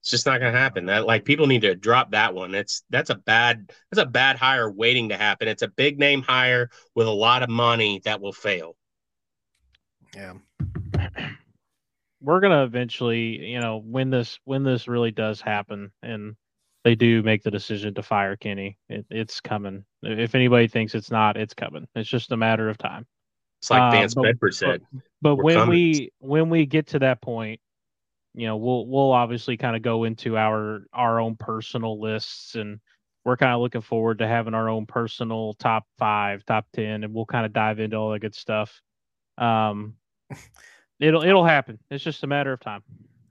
Speaker 5: It's just not gonna happen. That like people need to drop that one. It's that's a bad that's a bad hire waiting to happen. It's a big name hire with a lot of money that will fail.
Speaker 3: Yeah.
Speaker 4: we're gonna eventually, you know, when this when this really does happen and they do make the decision to fire Kenny, it, it's coming. If anybody thinks it's not, it's coming. It's just a matter of time.
Speaker 5: It's like
Speaker 4: Uh,
Speaker 5: Vance
Speaker 4: but-
Speaker 5: Bedford said.
Speaker 4: But
Speaker 5: We're
Speaker 4: when
Speaker 5: coming.
Speaker 4: we when we get to that point, you know, we'll we'll obviously kind of go into our our own personal lists and we're kind of looking forward to having our own personal top five, top ten, and we'll kind of dive into all the good stuff. Um, it'll it'll happen. It's just a matter of time.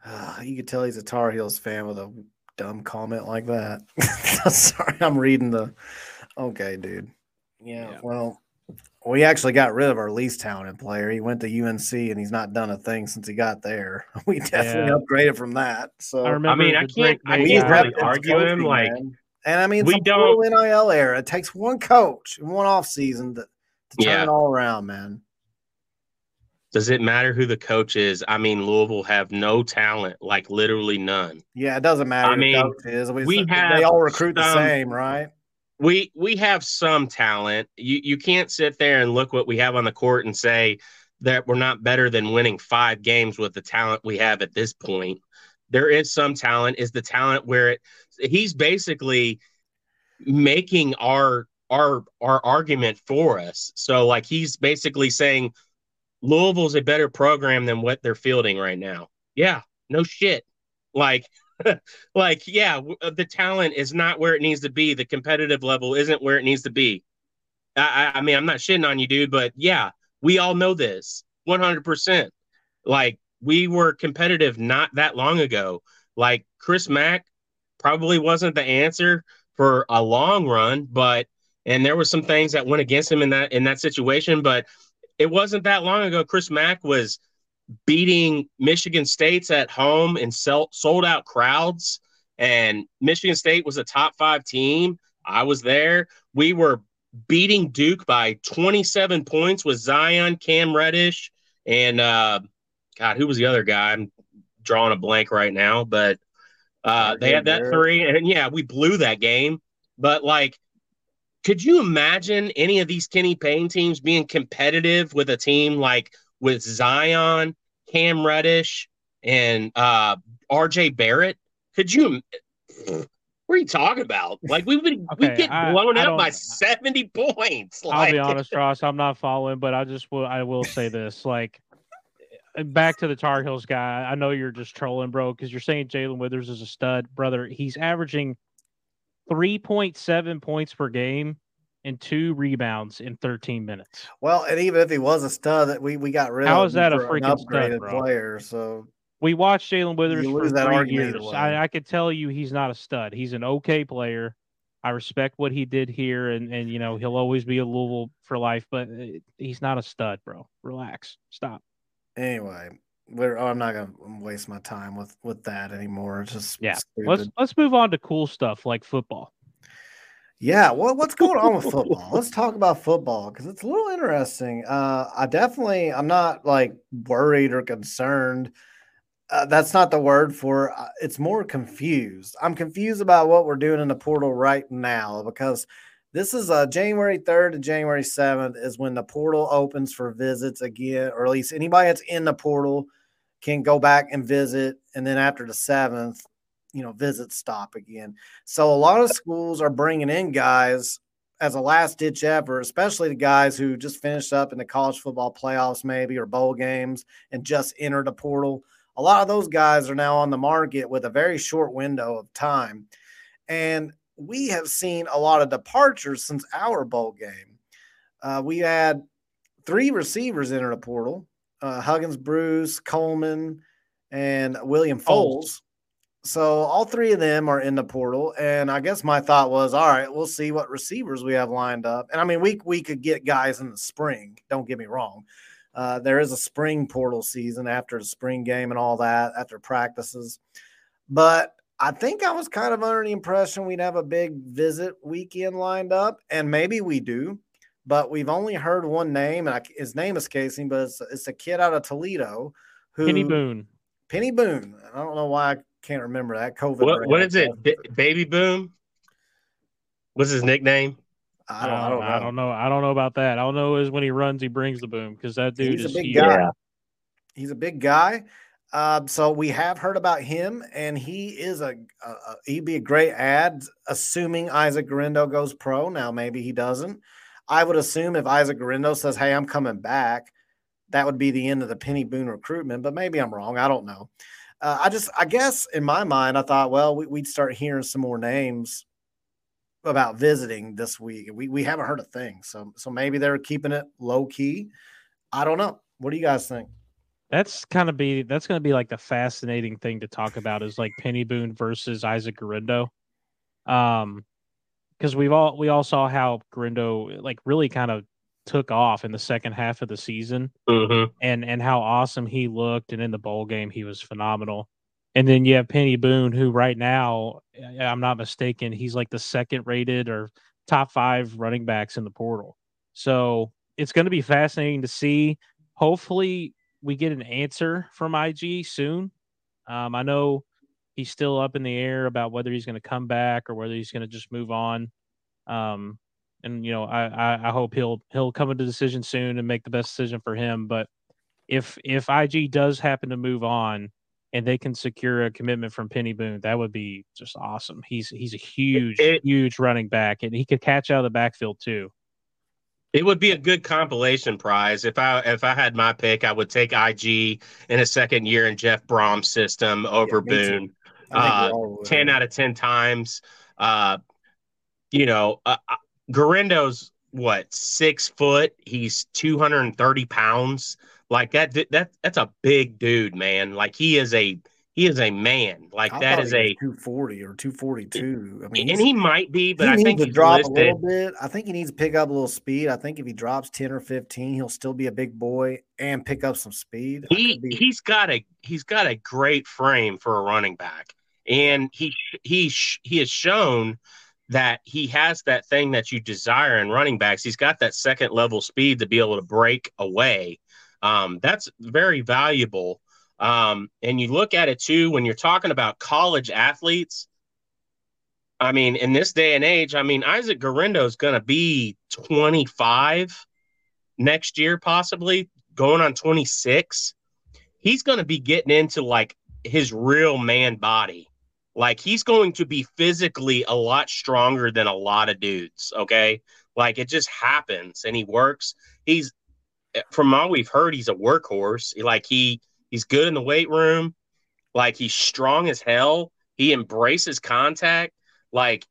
Speaker 3: You could tell he's a Tar Heels fan with a dumb comment like that. Sorry, I'm reading the. Okay, dude. Yeah,
Speaker 4: Yeah.
Speaker 3: well, we actually got rid of our least talented player. He went to UNC and he's not done a thing since he got there. We definitely
Speaker 4: Yeah.
Speaker 3: upgraded from that. So
Speaker 4: I remember.
Speaker 5: mean, I can't- I
Speaker 3: we
Speaker 5: can't really
Speaker 3: have
Speaker 5: argue him, like,
Speaker 3: and I mean,
Speaker 5: we
Speaker 3: we
Speaker 5: don't-
Speaker 3: don't NIL era. It takes one coach and one off season to, to turn
Speaker 5: Yeah.
Speaker 3: it all around, man.
Speaker 5: Does it matter who the coach is? I mean, Louisville have no talent, like literally none.
Speaker 3: Yeah, it doesn't matter.
Speaker 5: I
Speaker 3: who
Speaker 5: mean,
Speaker 3: coach is. We,
Speaker 5: we
Speaker 3: they all recruit the
Speaker 5: some-
Speaker 3: same, right?
Speaker 5: We we have some talent. You you can't sit there and look what we have on the court and say that we're not better than winning five games with the talent we have at this point. There is some talent. Is the talent where it he's basically making our our our argument for us. So like he's basically saying Louisville's a better program than what they're fielding right now. Yeah, no shit. Like like yeah, uh, the talent is not where it needs to be. The competitive level isn't where it needs to be. I, I I mean, I'm not shitting on you, dude, but yeah, we all know this 100%. Like, we were competitive not that long ago. Like, Chris Mack probably wasn't the answer for a long run, but and there were some things that went against him in that in that situation, but it wasn't that long ago. Chris Mack was beating Michigan State's at home in sell, sold out crowds, and Michigan State was a top five team. I was there. We were beating Duke by 27 points with Zion, Cam Reddish, and uh, God, who was the other guy? I'm drawing a blank right now, but uh, they had that three, and yeah, we blew that game. But like, could you imagine any of these Kenny Payne teams being competitive with a team like with Zion, Cam Reddish, and uh, RJ Barrett? Could you? What are you talking about? Like we would we
Speaker 4: Okay,
Speaker 5: get blown
Speaker 4: I
Speaker 5: out by seventy points.
Speaker 4: I'll
Speaker 5: Like,
Speaker 4: be honest, Ross. I'm not following, but I just will. I will say this: like, back to the Tar Heels guy. I know you're just trolling, bro, because you're saying Jae'Lyn Withers is a stud, brother. He's averaging 3.7 points per game and two rebounds in 13 minutes.
Speaker 3: Well, and even if he was a stud, that we we got rid
Speaker 4: How
Speaker 3: of
Speaker 4: is
Speaker 3: him
Speaker 4: that a freaking
Speaker 3: upgraded
Speaker 4: bro?
Speaker 3: player. So
Speaker 4: We watched Jae'Lyn Withers for three years. I, I could tell you he's not a stud. He's an okay player. I respect what he did here, and and you know he'll always be a Louisville for life, but uh, he's not a stud, bro. Relax, stop.
Speaker 3: Anyway, we're, oh, I'm not gonna waste my time with with that anymore. It's just
Speaker 4: yeah. Stupid. Let's let's move on to cool stuff like football.
Speaker 3: Yeah, well, what's going on with football? Let's talk about football because it's a little interesting. Uh, I definitely, I'm not like worried or concerned. Uh, that's not the word for uh, it's more confused. I'm confused about what we're doing in the portal right now because this is uh, January 3rd to January 7th is when the portal opens for visits again, or at least anybody that's in the portal can go back and visit. And then after the 7th, you know visits stop again. So a lot of schools are bringing in guys as a last ditch effort, especially the guys who just finished up in the college football playoffs, maybe or bowl games, and just entered a portal. A lot of those guys are now on the market with a very short window of time, and we have seen a lot of departures since our bowl game. Uh, we had three receivers enter the portal: uh, Huggins, Bruce, Coleman, and William Fowles. So all three of them are in the portal, and I guess my thought was, all right, we'll see what receivers we have lined up. And I mean, we we could get guys in the spring. Don't get me wrong. Uh, there is a spring portal season after the spring game and all that after practices, but I think I was kind of under the impression we'd have a big visit weekend lined up, and maybe we do. But we've only heard one name, and I, his name is Casey, but it's, it's a kid out of Toledo who
Speaker 4: Peny Boone.
Speaker 3: Peny Boone. I don't know why I can't remember that COVID.
Speaker 5: What, what is it? B- Baby Boom? What's his nickname?
Speaker 4: I don't, I don't, know. I don't know. I don't know about that. All I know is when he runs, he brings the boom because that dude
Speaker 3: He's
Speaker 4: is
Speaker 3: a big huge. guy. He's a big guy. Uh, so we have heard about him, and he is a, a, a, he'd be a great ad, assuming Isaac Guerendo goes pro. Now maybe he doesn't. I would assume if Isaac Guerendo says, "Hey, I'm coming back," that would be the end of the Peny Boone recruitment. But maybe I'm wrong. I don't know uh, I just, I guess in my mind, I thought, well, we, would start hearing some more names about visiting this week. We, we haven't heard a thing. So, so maybe they're keeping it low key. I don't know. What do you guys think?
Speaker 4: That's kind of be, that's going to be like the fascinating thing to talk about is like Peny Boone versus Isaac Guerendo. Um, because we've all, we all saw how Guerendo like really kind of took off in the second half of the season
Speaker 5: mm-hmm.
Speaker 4: and and how awesome he looked. And in the bowl game he was phenomenal. And then you have peny boone who right now i'm not mistaken he's like the second rated or top five running backs in the portal. So it's going to be fascinating to see. Hopefully we get an answer from ig soon. Um, i know he's still up in the air about whether he's going to come back or whether he's going to just move on. Um, and you know I, I hope he'll he'll come to a decision soon and make the best decision for him. But if if IG does happen to move on and they can secure a commitment from Peny Boone, that would be just awesome. He's he's a huge it, huge running back and he could catch out of the backfield too.
Speaker 5: It would be a good compilation prize. If I if I had my pick, I would take IG in a second year in Jeff Brohm's system over yeah, Boone. Uh, ten out of ten times. Uh, you know, uh, Guerendo's what six foot? He's two hundred and thirty pounds. Like that. That that's a big dude, man. Like he is a he is a man. Like I that is a
Speaker 3: two forty or two forty two. I
Speaker 5: mean, and he might be, but I think
Speaker 3: to drop listed. a little bit. I think he needs to pick up a little speed. I think if he drops ten or fifteen, he'll still be a big boy and pick up some speed.
Speaker 5: He be... he's got a he's got a great frame for a running back, and he he he has shown that he has that thing that you desire in running backs. He's got that second level speed to be able to break away. Um, that's very valuable. Um, and you look at it too when you're talking about college athletes. I mean, in this day and age, I mean, Isaac Guerendo is going to be 25 next year, possibly going on 26. He's going to be getting into like his real man body. Like he's going to be physically a lot stronger than a lot of dudes. Okay. Like it just happens and he works. He's from all we've heard, he's a workhorse. Like he he's good in the weight room. Like he's strong as hell. He embraces contact. Like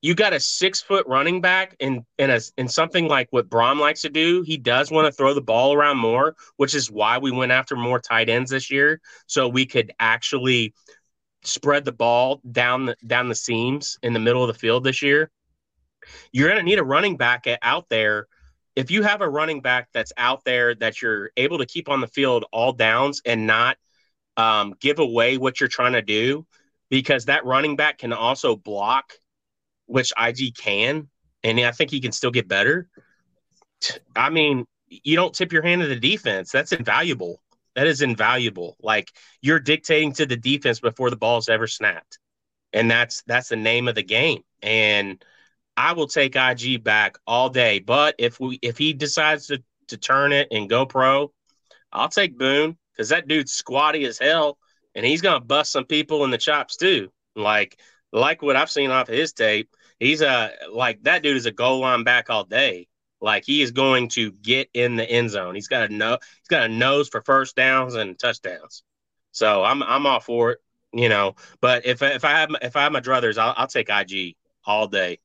Speaker 5: you got a six foot running back in in a in something like what Brohm likes to do. He does want to throw the ball around more, which is why we went after more tight ends this year, so we could actually spread the ball down the down the seams in the middle of the field this year. you're going to need a running back out there. If you have a running back that's out there that you're able to keep on the field all downs and not um, give away what you're trying to do, because that running back can also block, which IG can, and I think he can still get better. I mean, you don't tip your hand to the defense. That's invaluable. That is invaluable. Like you're dictating to the defense before the ball's ever snapped. And that's that's the name of the game. And I will take IG back all day. But if we if he decides to to turn it and go pro, I'll take Boone because that dude's squatty as hell and he's gonna bust some people in the chops too. Like like what I've seen off of his tape. He's a like that dude is a goal line back all day. Like he is going to get in the end zone. He's got a no. He's got a nose for first downs and touchdowns. So I'm I'm all for it. You know, but if if I have if I have my druthers, I'll, I'll take IG all day.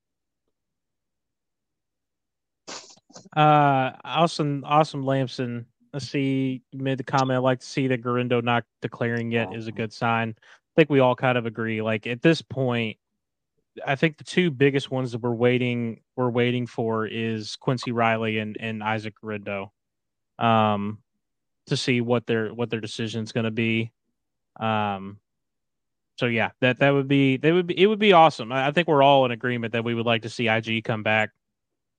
Speaker 4: Uh, awesome, awesome, Lamson. Let's see. You made the comment. I'd like to see that Guerendo not declaring yet is a good sign. I think we all kind of agree. Like at this point, I think the two biggest ones that we're waiting we're waiting for is Quincy Riley and and Isaac Guerendo, um, to see what their what their decision is going to be. Um, so yeah, that that would be that would be it would be awesome. I, I, think we're all in agreement that we would like to see IG come back.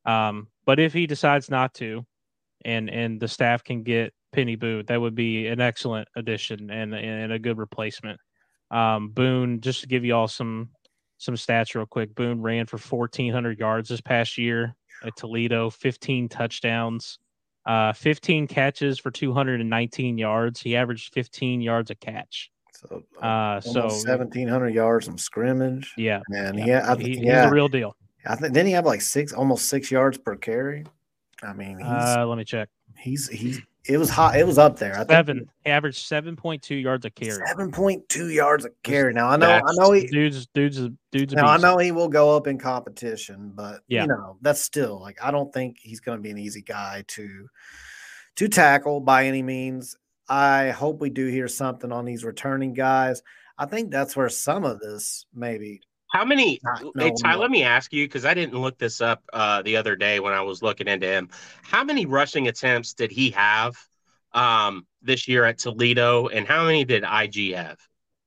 Speaker 4: Um, but if he decides not to, and and the staff can get Peny Boone, that would be an excellent addition and and a good replacement. Um, Boone, just to give you all some some stats real quick. Boone ran for 1,400 yards this past year at Toledo, 15 touchdowns, uh, 15 catches for 219 yards. He averaged 15 yards a catch.
Speaker 3: So, uh, uh so 1,700 yards from scrimmage.
Speaker 4: Yeah,
Speaker 3: Man, yeah, he,
Speaker 4: he, yeah, he's a real deal.
Speaker 3: I think then he have like six, almost six yards per carry. I mean,
Speaker 4: uh, let me check.
Speaker 3: He's he's it was hot. It was up there.
Speaker 4: I Seven. Think he averaged seven point two yards a carry.
Speaker 3: Seven point two yards a carry. Now I know. That's, I know he
Speaker 4: dudes. Dudes. Dudes.
Speaker 3: Now I know he will go up in competition, but yeah. you know that's still like I don't think he's going to be an easy guy to to tackle by any means. I hope we do hear something on these returning guys. I think that's where some of this maybe
Speaker 5: how many? hey, Ty, let me ask you because I didn't look this up uh, the other day when I was looking into him. How many rushing attempts did he have um, this year at Toledo, and how many did IG have?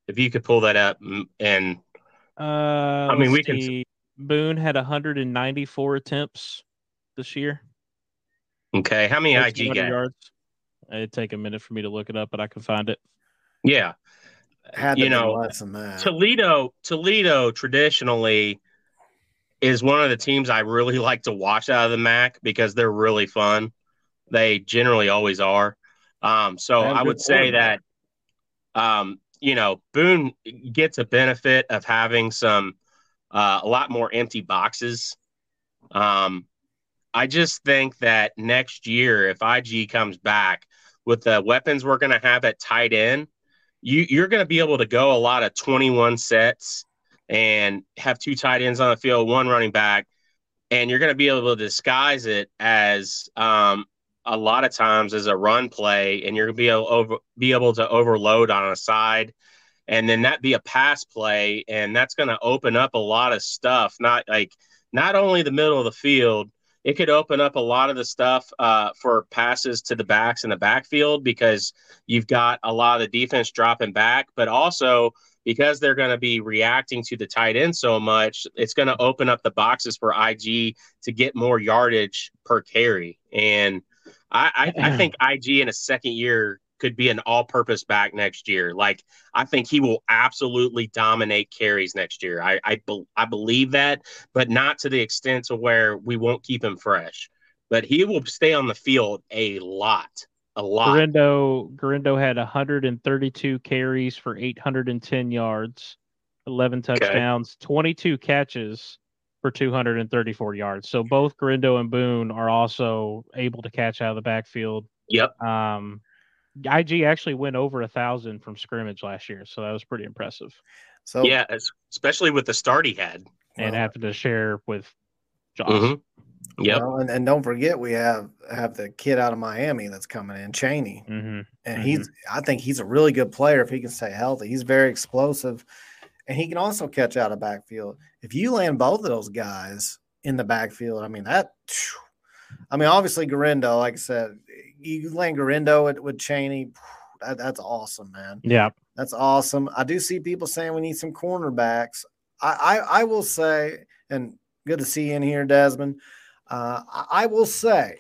Speaker 5: If you could pull that up, and
Speaker 4: uh, I mean, we see. can. Boone had 194 attempts this year.
Speaker 5: Okay, how many IG got? Yards.
Speaker 4: It'd take a minute for me to look it up, but I can find it.
Speaker 5: Yeah, had you know, less than that. Toledo, Toledo traditionally is one of the teams I really like to watch out of the MAC because they're really fun. They generally always are. Um, so I would say that, um, you know, Boone gets a benefit of having some uh, a lot more empty boxes. Um, I just think that next year, if IG comes back with the weapons we're going to have at tight end, you you're going to be able to go a lot of 21 sets and have two tight ends on the field, one running back, and you're going to be able to disguise it as um, a lot of times as a run play, and you're going to be able over, be able to overload on a side, and then that be a pass play, and that's going to open up a lot of stuff. Not like not only the middle of the field, it could open up a lot of the stuff uh, for passes to the backs in the backfield because you've got a lot of the defense dropping back, but also because they're going to be reacting to the tight end so much, it's going to open up the boxes for IG to get more yardage per carry. And I, I, I think IG in a second year could be an all-purpose back next year. Like I think he will absolutely dominate carries next year. I I, I believe that, but not to the extent to where we won't keep him fresh. But he will stay on the field a lot, a lot.
Speaker 4: Guerendo Guerendo had 132 carries for 810 yards, 11 touchdowns, okay. 22 catches for 234 yards. So both Guerendo and Boone are also able to catch out of the backfield.
Speaker 5: Yep.
Speaker 4: Um, IG actually went over a thousand from scrimmage last year, so that was pretty impressive.
Speaker 5: So yeah, especially with the start he had,
Speaker 4: and well, having to share with Josh.
Speaker 5: Mm-hmm. Yep.
Speaker 3: Well, and, and don't forget we have have the kid out of Miami that's coming in, Chaney,
Speaker 4: mm-hmm.
Speaker 3: and mm-hmm. he's I think he's a really good player if he can stay healthy. He's very explosive, and he can also catch out of backfield. If you land both of those guys in the backfield. I mean, that, I mean, obviously, Guerendo, like I said, you land Guerendo with, with Chaney. That, that's awesome, man.
Speaker 4: Yeah.
Speaker 3: That's awesome. I do see people saying we need some cornerbacks. I, I, I will say, and good to see you in here, Desmond. Uh, I, I will say,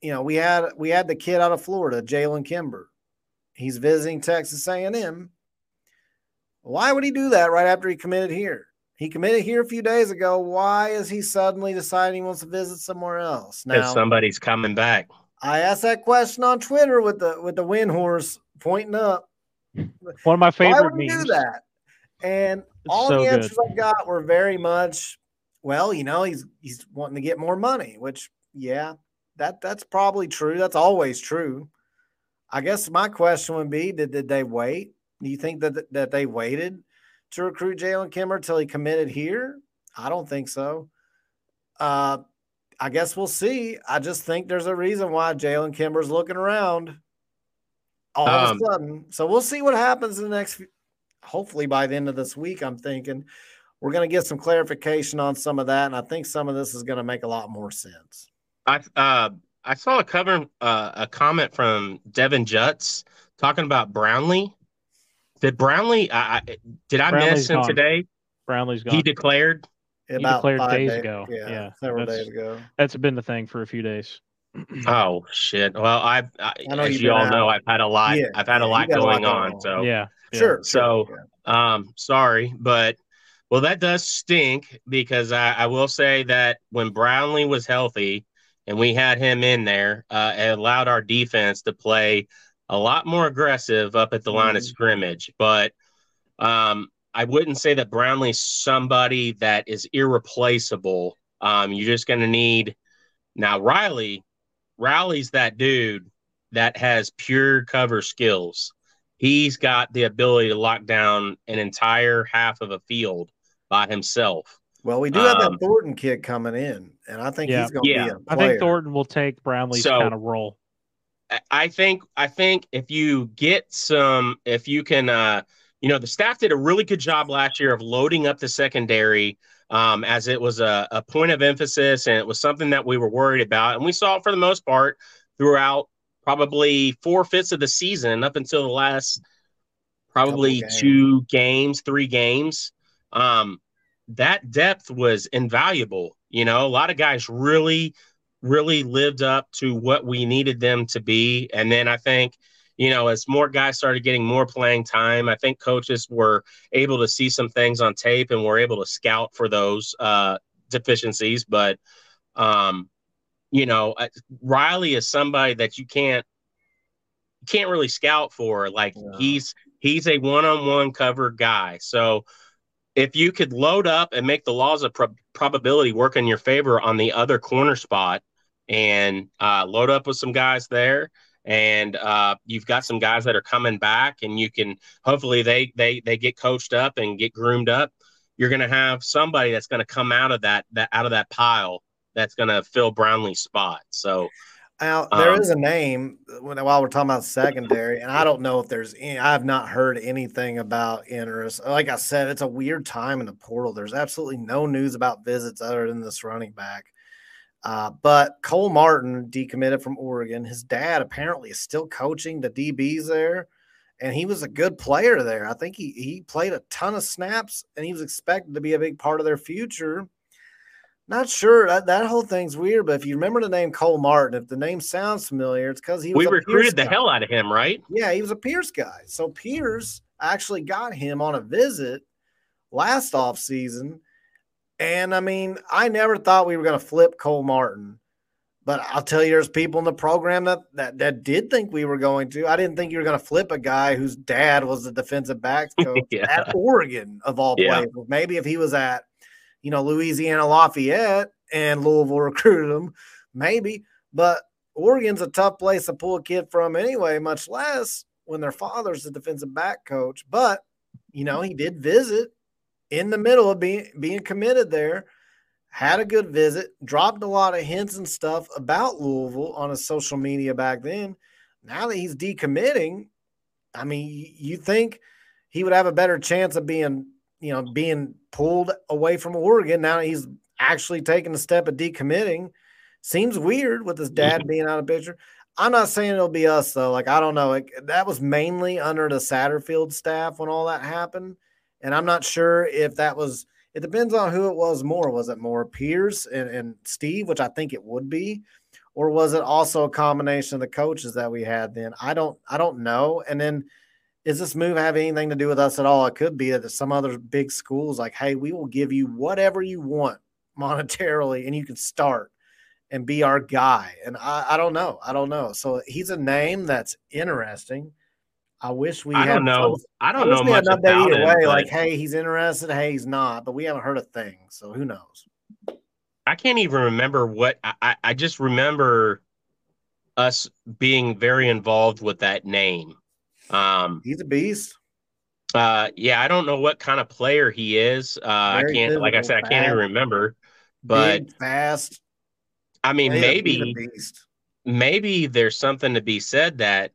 Speaker 3: you know, we had we had the kid out of Florida, Jalen Kimber. He's visiting Texas A&M. Why would he do that right after he committed here? He committed here a few days ago. Why is he suddenly deciding he wants to visit somewhere else?
Speaker 5: Now somebody's coming back.
Speaker 3: I asked that question on Twitter with the with the wind horse pointing up.
Speaker 4: One of my favorite
Speaker 3: Why would he
Speaker 4: memes.
Speaker 3: do that? And
Speaker 4: It's
Speaker 3: all
Speaker 4: so
Speaker 3: the
Speaker 4: good.
Speaker 3: answers I got were very much, well, you know, he's he's wanting to get more money, which yeah, that that's probably true. That's always true. I guess my question would be: Did did they wait? Do you think that that they waited to recruit Jalen Kimber till he committed here? I don't think so. Uh, I guess we'll see. I just think there's a reason why Jalen Kimber's looking around all of
Speaker 5: Um,
Speaker 3: a sudden. So we'll see what happens in the next. Few, hopefully by the end of this week, I'm thinking we're going to get some clarification on some of that, and I think some of this is going to make a lot more sense.
Speaker 5: I uh I saw a cover uh, a comment from Devin Jutz talking about Brownlee. Did Brownlee? I, I did I
Speaker 4: Brownlee's
Speaker 5: miss him
Speaker 4: gone.
Speaker 5: today?
Speaker 4: Brownlee's gone.
Speaker 5: He declared.
Speaker 4: He declared
Speaker 3: five
Speaker 4: days
Speaker 3: days-
Speaker 4: ago.
Speaker 3: Yeah,
Speaker 4: Yeah,
Speaker 3: several days ago.
Speaker 4: That's been the thing for a few days.
Speaker 5: Oh shit! Well, I've I,
Speaker 3: I know
Speaker 5: as
Speaker 3: you've
Speaker 5: you
Speaker 3: been
Speaker 5: all know. I've had a lot.
Speaker 3: Yeah,
Speaker 5: I've had
Speaker 3: yeah,
Speaker 5: a lot
Speaker 3: got a lot
Speaker 5: going
Speaker 3: going
Speaker 5: on.
Speaker 3: on.
Speaker 5: So
Speaker 4: yeah. yeah.
Speaker 3: Sure.
Speaker 5: So-
Speaker 3: sure, yeah.
Speaker 5: Um, sorry, but well, that does stink because I, I will say that when Brownlee was healthy and we had him in there, uh, it allowed our defense to play a lot more aggressive up at the line of
Speaker 3: Mhm.
Speaker 5: scrimmage. But um, I wouldn't say that Brownlee's somebody that is irreplaceable. Um, you're just going to need now Riley. Riley's that dude that has pure cover skills he's got the ability to lock down an entire half of a field by himself.
Speaker 3: Well, we do have
Speaker 5: Um,
Speaker 3: that Thornton kid coming in, and I think
Speaker 4: Yeah.
Speaker 3: he's going to
Speaker 5: Yeah.
Speaker 3: be a
Speaker 4: I
Speaker 3: player.
Speaker 4: I think Thornton will take Brownlee's
Speaker 5: So-
Speaker 4: kind of role.
Speaker 5: I- think I think if you get some if you can uh you know the staff did a really good job last year of loading up the secondary um as it was a, a point of emphasis and it was something that we were worried about. And we saw it for the most part throughout probably four fifths of the season up until the last probably
Speaker 3: games.
Speaker 5: two games three games. Um that depth was invaluable. You know a lot of guys really really lived up to what we needed them to be. And then I think, you know, as more guys started getting more playing time, I think coaches were able to see some things on tape and were able to scout for those uh, deficiencies. But, um, you know, uh, Riley is somebody that you can't can't really scout for. Like
Speaker 3: No.
Speaker 5: he's he's a one-on-one cover guy. So if you could load up and make the laws of prob probability work in your favor on the other corner spot and uh, load up with some guys there and uh, you've got some guys that are coming back and you can hopefully they they they get coached up and get groomed up you're going to have somebody that's going to come out of that that out of that pile that's going to fill brownlee's spot so
Speaker 3: Now, there
Speaker 5: Um,
Speaker 3: is a name when, while we're talking about secondary, and I don't know if there's any, I have not heard anything about interest. Like I said, it's a weird time in the portal. There's absolutely no news about visits other than this running back. Uh, but Cole Martin decommitted from Oregon. His dad apparently is still coaching the DBs there, and he was a good player there. I think he he played a ton of snaps, and he was expected to be a big part of their future. Not sure that, that whole thing's weird, but if you remember the name Cole Martin, if the name sounds familiar, it's because he was
Speaker 5: we
Speaker 3: a Pierce
Speaker 5: recruited the
Speaker 3: guy.
Speaker 5: hell out of him right
Speaker 3: Yeah, he was a Pierce guy. So Pierce actually got him on a visit last off season. And I mean, I never thought we were going to flip Cole Martin. But I'll tell you, there's people in the program that, that that did think we were going to. I didn't think you were going to flip a guy whose dad was the defensive backs coach
Speaker 5: Yeah.
Speaker 3: at Oregon of all
Speaker 5: Yeah.
Speaker 3: places. Maybe if he was at, you know, Louisiana Lafayette and Louisville recruited him, maybe. But Oregon's a tough place to pull a kid from anyway, much less when their father's the defensive back coach. But you know, he did visit in the middle of being being committed there, had a good visit, dropped a lot of hints and stuff about Louisville on his social media back then. Now that he's decommitting, I mean, you think he would have a better chance of being, you know, being pulled away from Oregon now that he's actually taking the step of decommitting. Seems weird with his dad being out of picture. I'm not saying it'll be us though. Like I don't know. Like that was mainly under the Satterfield staff when all that happened, and I'm not sure if that was. It depends on who it was more. Was it more Pierce and, and Steve, which I think it would be, or was it also a combination of the coaches that we had then? I don't. I don't know. And then is this move have anything to do with us at all? It could be that some other big schools like, hey, we will give you whatever you want monetarily, and you can start and be our guy. And I, I don't know. I don't know. So he's a name that's interesting. I wish we.
Speaker 5: Had I don't know. I don't know much about
Speaker 3: either
Speaker 5: him,
Speaker 3: way. Like, hey, he's interested. Hey, he's not. But we haven't heard a thing. So who knows?
Speaker 5: I can't even remember what I, I just remember us being very involved with that name. Um,
Speaker 3: he's a beast.
Speaker 5: Uh, yeah, I don't know what kind of player he is. Uh, I can't, like I said, I can't even remember. But
Speaker 3: Big, fast.
Speaker 5: I mean, maybe, maybe there's something to be said that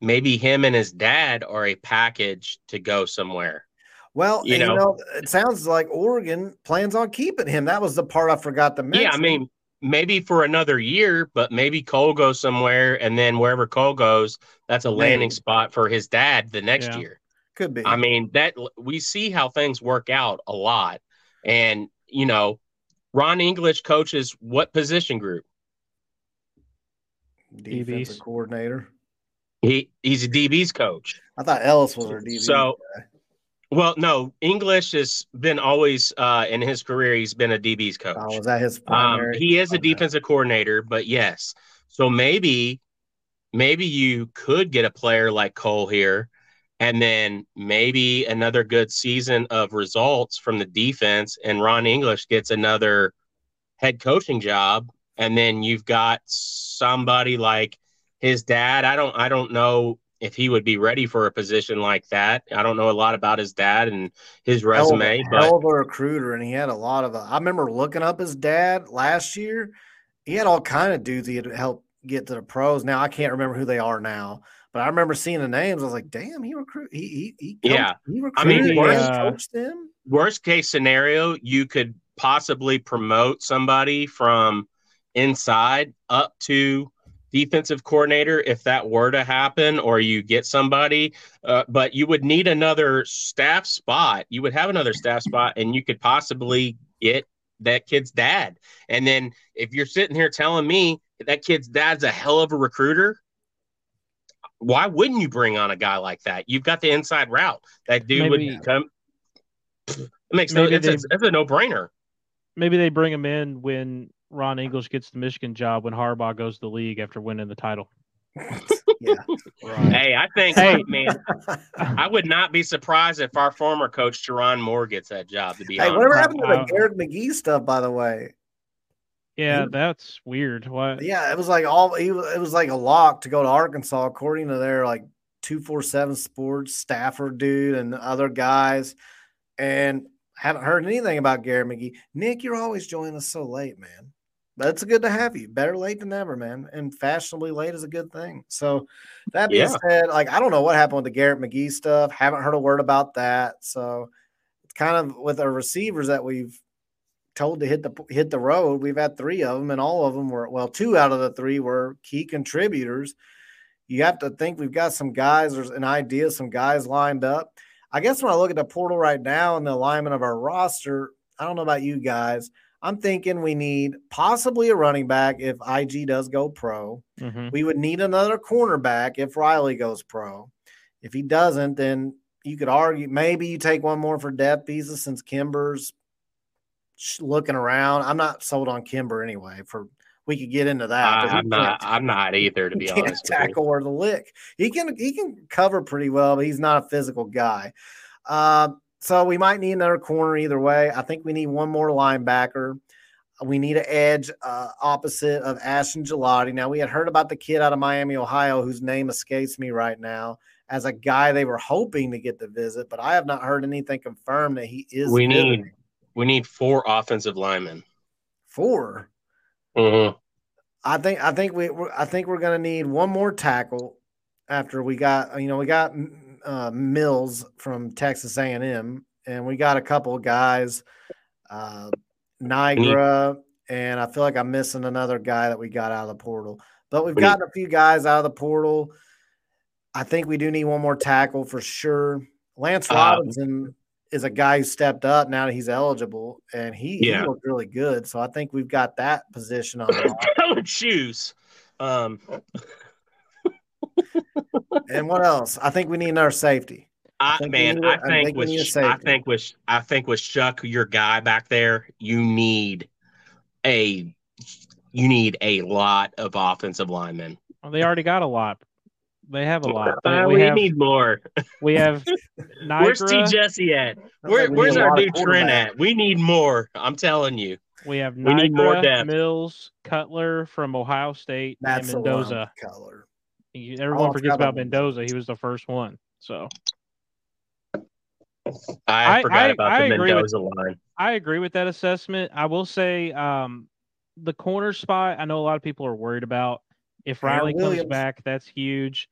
Speaker 5: maybe him and his dad are a package to go somewhere.
Speaker 3: Well, you know, you know, it sounds like Oregon plans on keeping him. That was the part I forgot to mention.
Speaker 5: Yeah, I mean, maybe for another year, but maybe Cole goes somewhere, and then wherever Cole goes, that's a landing spot for his dad the next yeah. year.
Speaker 3: Could be.
Speaker 5: I mean, that we see how things work out a lot, and you know, Ron English coaches what position group?
Speaker 3: Defensive DBs. coordinator.
Speaker 5: He he's a DB's coach.
Speaker 3: I thought Ellis was our DB.
Speaker 5: So guy. Well, no, English has been always uh, in his career. He's been a DB's coach.
Speaker 3: Oh, was that his
Speaker 5: um, he is a defensive coordinator, but yes. So maybe, maybe you could get a player like Cole here, and then maybe another good season of results from the defense, and Ron English gets another head coaching job, and then you've got somebody like his dad. I don't, I don't know if he would be ready for a position like that. I don't know a lot about his dad and his resume,
Speaker 3: hell,
Speaker 5: but
Speaker 3: hell of a recruiter, and he had a lot of. I remember looking up his dad last year. He had all kind of dudes he had helped get to the pros. Now I can't remember who they are now, but I remember seeing the names. I was like, "Damn, he recruit. He he,
Speaker 5: he yeah.
Speaker 3: He recruited. I mean,
Speaker 5: worst,
Speaker 3: coached him.
Speaker 5: Worst case scenario, you could possibly promote somebody from inside up to defensive coordinator if that were to happen, or you get somebody. Uh, but you would need another staff spot. You would have another staff spot, and you could possibly get that kid's dad. And then if you're sitting here telling me that kid's dad's a hell of a recruiter, why wouldn't you bring on a guy like that? You've got the inside route. That dude maybe, would come. It makes no. It's, they, a, it's a no brainer.
Speaker 4: Maybe they bring him in when Ron English gets the Michigan job when Harbaugh goes to the league after winning the title.
Speaker 3: yeah.
Speaker 5: Right. Hey, I think, hey. man, I would not be surprised if our former coach, Sherrone Moore, gets that job. To be
Speaker 3: hey,
Speaker 5: honest,
Speaker 3: whatever happened to the uh, Garrett McGee stuff, by the way?
Speaker 4: Yeah, that's weird. What?
Speaker 3: Yeah, it was like all he it was like a lock to go to Arkansas, according to their like two four seven Sports Stafford dude and other guys, and haven't heard anything about Garrett McGee. Nick, you're always joining us so late, man but it's good to have you. Better late than never, man. And fashionably late is a good thing. So that being yeah. said, like I don't know what happened with the Garrett McGee stuff. Haven't heard a word about that. So it's kind of with our receivers that we've told to hit the hit the road. We've had three of them, and all of them were well, two out of the three were key contributors. You have to think we've got some guys. There's an idea, some guys lined up. I guess when I look at the portal right now and the alignment of our roster, I don't know about you guys. I'm thinking we need possibly a running back if IG does go pro. Mm-hmm. We would need another cornerback if Riley goes pro. If he doesn't, then you could argue maybe you take one more for depth pieces since Kimber's looking around. I'm not sold on Kimber anyway. For we could get into that.
Speaker 5: Uh, I'm not. I'm not either. To be honest,
Speaker 3: tackle or the lick. He can. He can cover pretty well, but he's not a physical guy. Uh, so we might need another corner either way. I think we need one more linebacker. We need an edge uh, opposite of Ashton Gillotte. Now, we had heard about the kid out of Miami, Ohio, whose name escapes me right now, as a guy they were hoping to get the visit, but I have not heard anything confirmed that he is.
Speaker 5: We visiting. need we need four offensive linemen.
Speaker 3: 4
Speaker 5: mm-hmm.
Speaker 3: I think I think we I think we're going to need one more tackle after we got you know we got uh, Mills from Texas A&M, and we got a couple of guys. Uh, Nygra, and I feel like I'm missing another guy that we got out of the portal. But we've gotten a few guys out of the portal. I think we do need one more tackle for sure. Lance um, Robinson um, is a guy who stepped up now that he's eligible, and he, yeah. he looked really good. So I think we've got that position on.
Speaker 5: shoes. Um.
Speaker 3: And what else? I think we need another safety.
Speaker 5: I, I man, I think, I think with I think with I think with Shough, your guy back there, you need a you need a lot of offensive linemen.
Speaker 4: Well, they already got a lot. They have a lot.
Speaker 5: Uh, we, we have, need more.
Speaker 4: We have.
Speaker 5: Nygra. Where's T Jesse at? Where, where's our new Trent at? We need more. I'm telling you.
Speaker 4: We have Nygra, we need more depth. Mills, Cutler from Ohio State, That's and Mendoza. Cutler. Everyone forgets about Mendoza. He was the first one. So
Speaker 5: I, I forgot I, about I the Mendoza with, line.
Speaker 4: I agree with that assessment. I will say um, the corner spot. I know a lot of people are worried about. If Riley comes back, that's huge.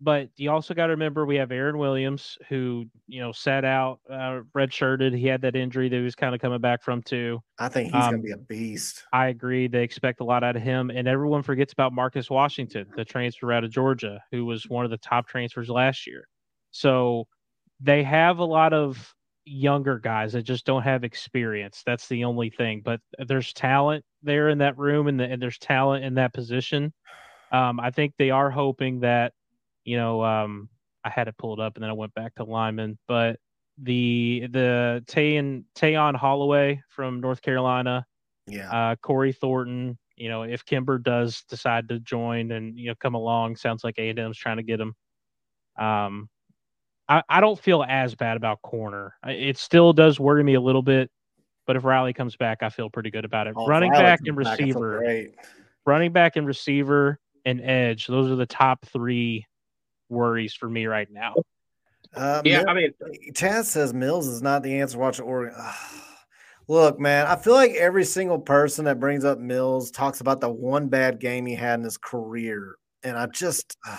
Speaker 4: But you also got to remember we have Aaron Williams, who you know sat out, uh, redshirted. He had that injury that he was kind of coming back from too.
Speaker 3: I think he's um, going to be a beast.
Speaker 4: I agree. They expect a lot out of him, and everyone forgets about Marcus Washington, the transfer out of Georgia, who was one of the top transfers last year. So they have a lot of younger guys that just don't have experience. That's the only thing. But there's talent there in that room, and, the, and there's talent in that position. Um, I think they are hoping that you know, um, I had it pulled up and then I went back to Lyman, but the the Tayon Tayon Holloway from North Carolina,
Speaker 3: yeah,
Speaker 4: uh, Corey Thornton. You know, if Kimber does decide to join and you know come along, sounds like A and M's trying to get him. Um, I, I don't feel as bad about corner. It still does worry me a little bit, but if Riley comes back, I feel pretty good about it. Oh, running back and receiver, back, running back and receiver and edge. Those are the top three worries for me right now.
Speaker 5: Uh, yeah,
Speaker 3: Mil-
Speaker 5: I mean,
Speaker 3: Chaz says Mills is not the answer. Watch Oregon. Look, man, I feel like every single person that brings up Mills talks about the one bad game he had in his career, and I just uh,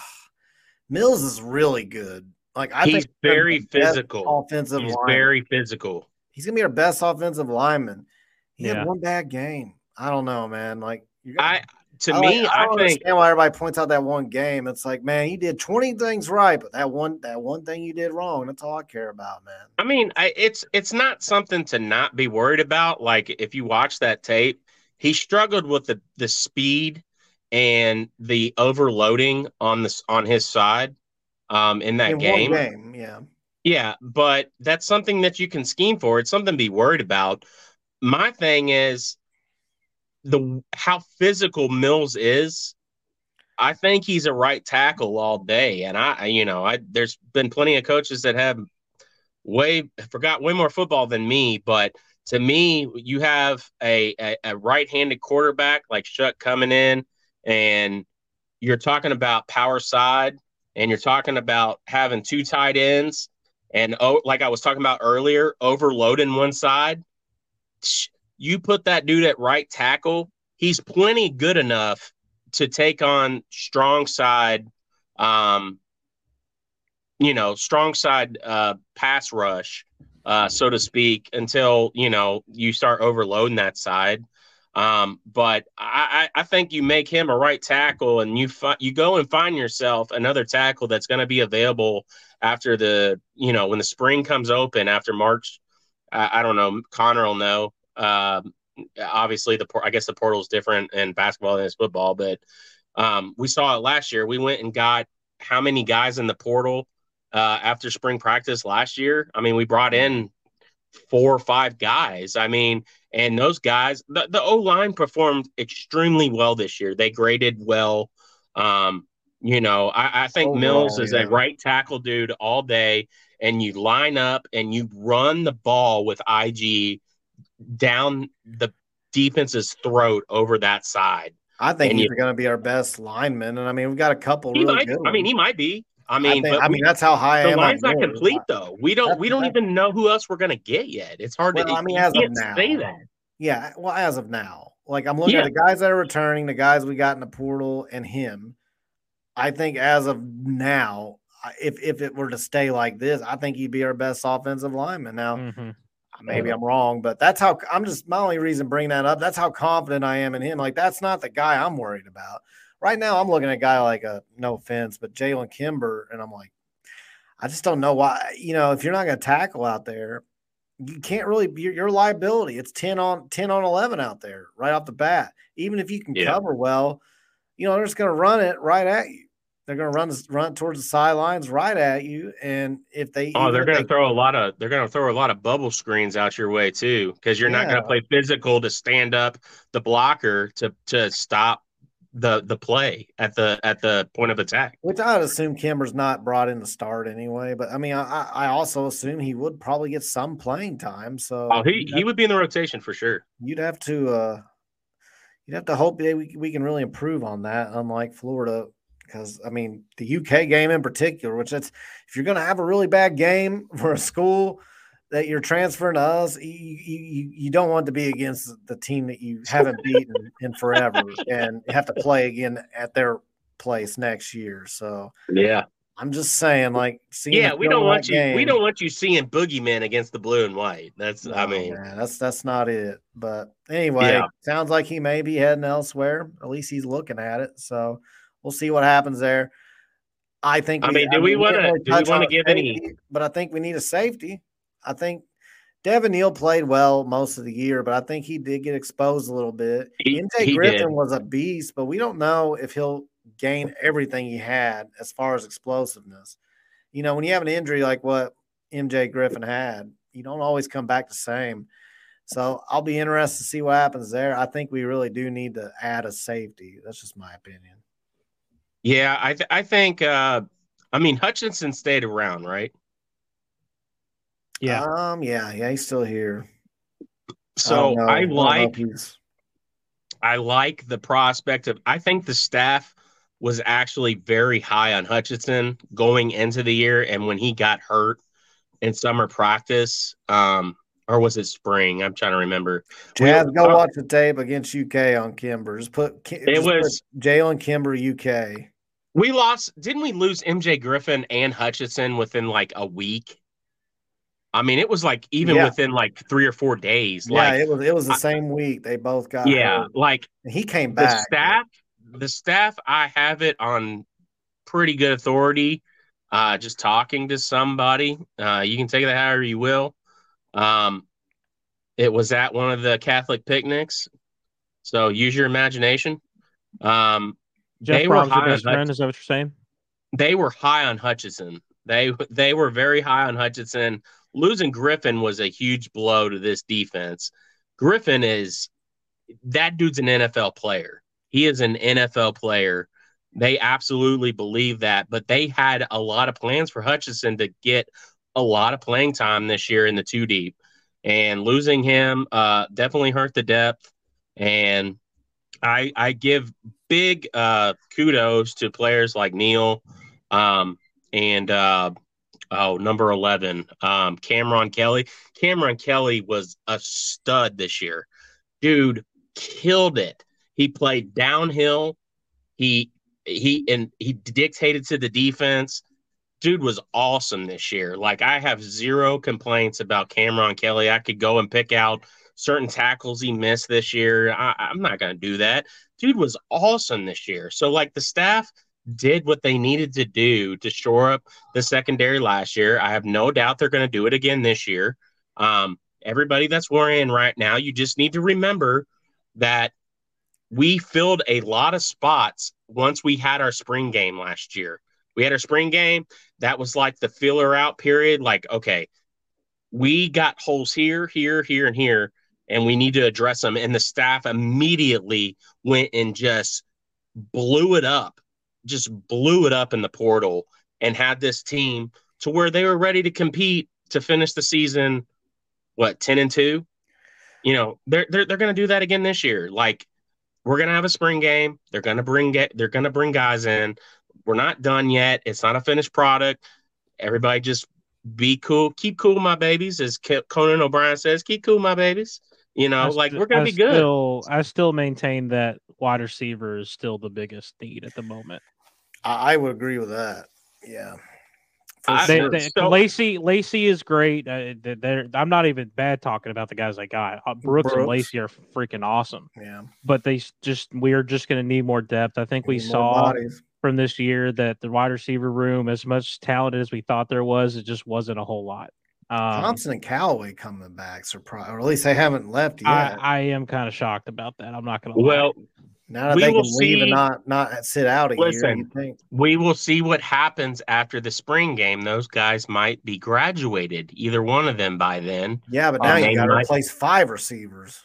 Speaker 3: Mills is really good. Like I
Speaker 5: he's
Speaker 3: think
Speaker 5: very physical.
Speaker 3: Offensive,
Speaker 5: he's lineman. very physical.
Speaker 3: He's gonna be our best offensive lineman. He yeah. had one bad game. I don't know, man. Like
Speaker 5: you I to I me, like, I, I think
Speaker 3: understand why everybody points out that one game. It's like, man, you did 20 things right, but that one that one thing you did wrong, that's all I care about, man.
Speaker 5: I mean, I, it's it's not something to not be worried about. Like if you watch that tape, he struggled with the the speed and the overloading on this on his side um in that in game.
Speaker 3: game. Yeah.
Speaker 5: Yeah, but that's something that you can scheme for. It's something to be worried about. My thing is the how physical Mills is, I think he's a right tackle all day. And I, you know, I there's been plenty of coaches that have way forgot way more football than me, but to me, you have a, a, a right-handed quarterback like Shough coming in, and you're talking about power side, and you're talking about having two tight ends, and oh, like I was talking about earlier, overloading one side you put that dude at right tackle, he's plenty good enough to take on strong side, um, you know, strong side uh, pass rush, uh, so to speak, until you know you start overloading that side. Um, but I, I think you make him a right tackle, and you fi- you go and find yourself another tackle that's going to be available after the you know when the spring comes open after March. I, I don't know. Connor will know. Um, obviously, the I guess the portal is different in basketball than it's football, but um, we saw it last year. We went and got how many guys in the portal uh, after spring practice last year? I mean, we brought in four or five guys. I mean, and those guys, the, the O line performed extremely well this year. They graded well. Um, you know, I, I think Mills is yeah. a right tackle dude all day, and you line up and you run the ball with IG down the defense's throat over that side.
Speaker 3: I think and he's going to be our best lineman, and I mean we've got a couple. Really
Speaker 5: might,
Speaker 3: good
Speaker 5: I mean, he might be. I mean,
Speaker 3: I, think, I mean that's how high
Speaker 5: the
Speaker 3: I am.
Speaker 5: line's not complete though. We don't that's, we don't even know who else we're going to get yet. It's hard
Speaker 3: well,
Speaker 5: to.
Speaker 3: I mean, as of now,
Speaker 5: say that.
Speaker 3: Yeah, well, as of now, like I'm looking yeah. at the guys that are returning, the guys we got in the portal, and him. I think as of now, if if it were to stay like this, I think he'd be our best offensive lineman. Now, mm-hmm. Maybe I'm wrong, but that's how I'm just my only reason bringing that up. That's how confident I am in him. Like that's not the guy I'm worried about right now. I'm looking at a guy like a no offense, but Jalen Kimber, and I'm like, I just don't know why. You know, if you're not going to tackle out there, you can't really be your liability. It's 10 on 10 on 11 out there right off the bat. Even if you can yeah. cover well, you know, they're just going to run it right at you. They're going to run run towards the sidelines right at you, and if they
Speaker 5: oh, they're going to throw a lot of they're going to throw a lot of bubble screens out your way too, because you're yeah. not going to play physical to stand up the blocker to to stop the the play at the at the point of attack.
Speaker 3: Which I'd assume Kimber's not brought in to start anyway. But I mean, I, I also assume he would probably get some playing time. So
Speaker 5: oh, he he would be in the rotation for sure.
Speaker 3: You'd have to uh, you'd have to hope that we we can really improve on that. Unlike Florida, because I mean the UK game in particular, which that's if you're going to have a really bad game for a school that you're transferring to us, you, you, you don't want to be against the team that you haven't beaten in forever and have to play again at their place next year. So
Speaker 5: yeah,
Speaker 3: I'm just saying, like, seeing
Speaker 5: yeah, we don't want you. Game, we don't want you seeing boogeymen against the blue and white. That's, no, I mean,
Speaker 3: man, that's that's not it. But anyway, yeah. sounds like he may be heading elsewhere. At least he's looking at it. So we'll see what happens there. I think.
Speaker 5: I mean, do I we want to? do we want to give
Speaker 3: safety,
Speaker 5: any?
Speaker 3: But I think we need a safety. I think Devin Neal played well most of the year, but I think he did get exposed a little bit.
Speaker 5: He,
Speaker 3: MJ Griffin did. was a beast, but we don't know if he'll gain everything he had as far as explosiveness. You know, when you have an injury like what MJ Griffin had, you don't always come back the same. So I'll be interested to see what happens there. I think we really do need to add a safety. That's just my opinion.
Speaker 5: Yeah, I th- I think uh I mean Hutchinson stayed around, right?
Speaker 3: Yeah. Um. Yeah. Yeah. He's still here.
Speaker 5: So I, I like. I like the prospect of. I think the staff was actually very high on Hutchinson going into the year, and when he got hurt in summer practice, um, or was it spring? I'm trying to remember.
Speaker 3: Jazz, we, go watch the tape against UK on Kimber. Just put just
Speaker 5: it was
Speaker 3: Jalen Kimber UK.
Speaker 5: We lost. Didn't we lose MJ Griffin and Hutchinson within like a week? I mean, it was like even yeah. within like three or four days.
Speaker 3: Yeah,
Speaker 5: like,
Speaker 3: it was it was the same week. They both got
Speaker 5: yeah, hurt. like
Speaker 3: he came back.
Speaker 5: The staff, the staff, I have it on pretty good authority. Uh, just talking to somebody. Uh, you can take that however you will. Um, it was at one of the Catholic picnics, so use your imagination. Um,
Speaker 4: Jeff they were high on friend, is that what you're saying?
Speaker 5: They were high on Hutchinson. They they were very high on Hutchinson losing Griffin was a huge blow to this defense. Griffin is that dude's an NFL player. He is an NFL player. They absolutely believe that, but they had a lot of plans for Hutchinson to get a lot of playing time this year in the two deep. And losing him uh, definitely hurt the depth. And I I give big uh, kudos to players like Neal um, and uh, oh, number 11, um, Cameron Kelly. Cameron Kelly was a stud this year. Dude killed it. He played downhill. He he and he dictated to the defense. Dude was awesome this year. Like I have zero complaints about Cameron Kelly. I could go and pick out certain tackles he missed this year. I, I'm not gonna do that. Dude was awesome this year. So like the staff – did what they needed to do to shore up the secondary last year. I have no doubt they're going to do it again this year. Um, everybody that's worrying right now, you just need to remember that we filled a lot of spots once we had our spring game last year. We had our spring game. That was like the filler out period. Like, okay, we got holes here, here, here, and here, and we need to address them. And the staff immediately went and just blew it up just blew it up in the portal and had this team to where they were ready to compete to finish the season what 10 and 2 you know they're they're, they're going to do that again this year like we're going to have a spring game they're to bring get they're going to bring guys in we're not done yet it's not a finished product everybody just be cool keep cool my babies as conan o'brien says keep cool my babies you know, I like we're gonna I be good.
Speaker 4: Still, I still maintain that wide receiver is still the biggest need at the moment.
Speaker 3: I would agree with that. Yeah.
Speaker 5: I-
Speaker 4: They,
Speaker 5: sure.
Speaker 4: they,
Speaker 5: So-
Speaker 4: Lacey Lacey is great. Uh, they- they're, I'm not even bad talking about the guys I got. Uh, Brooks, and
Speaker 3: Brooks.
Speaker 4: Lacey are freaking awesome.
Speaker 3: Yeah.
Speaker 4: But they just we are just going to need more depth. I think we saw
Speaker 3: bodies.
Speaker 4: From this year that the wide receiver room, as much talented as we thought there was, it just wasn't a whole lot. Um,
Speaker 3: Thompson and Callaway coming back, surprise, or at least they haven't left yet.
Speaker 4: I, I am kind of shocked about that. I'm not going to.
Speaker 5: Well,
Speaker 3: now that
Speaker 5: we
Speaker 3: they
Speaker 5: will
Speaker 3: can leave
Speaker 5: see-
Speaker 3: and not not sit out a year,
Speaker 5: Listen.
Speaker 3: you think?
Speaker 5: we will see what happens after the spring game. Those guys might be graduated, either one of them by then.
Speaker 3: Yeah, but
Speaker 5: Oh,
Speaker 3: now
Speaker 5: they
Speaker 3: you got to replace five receivers.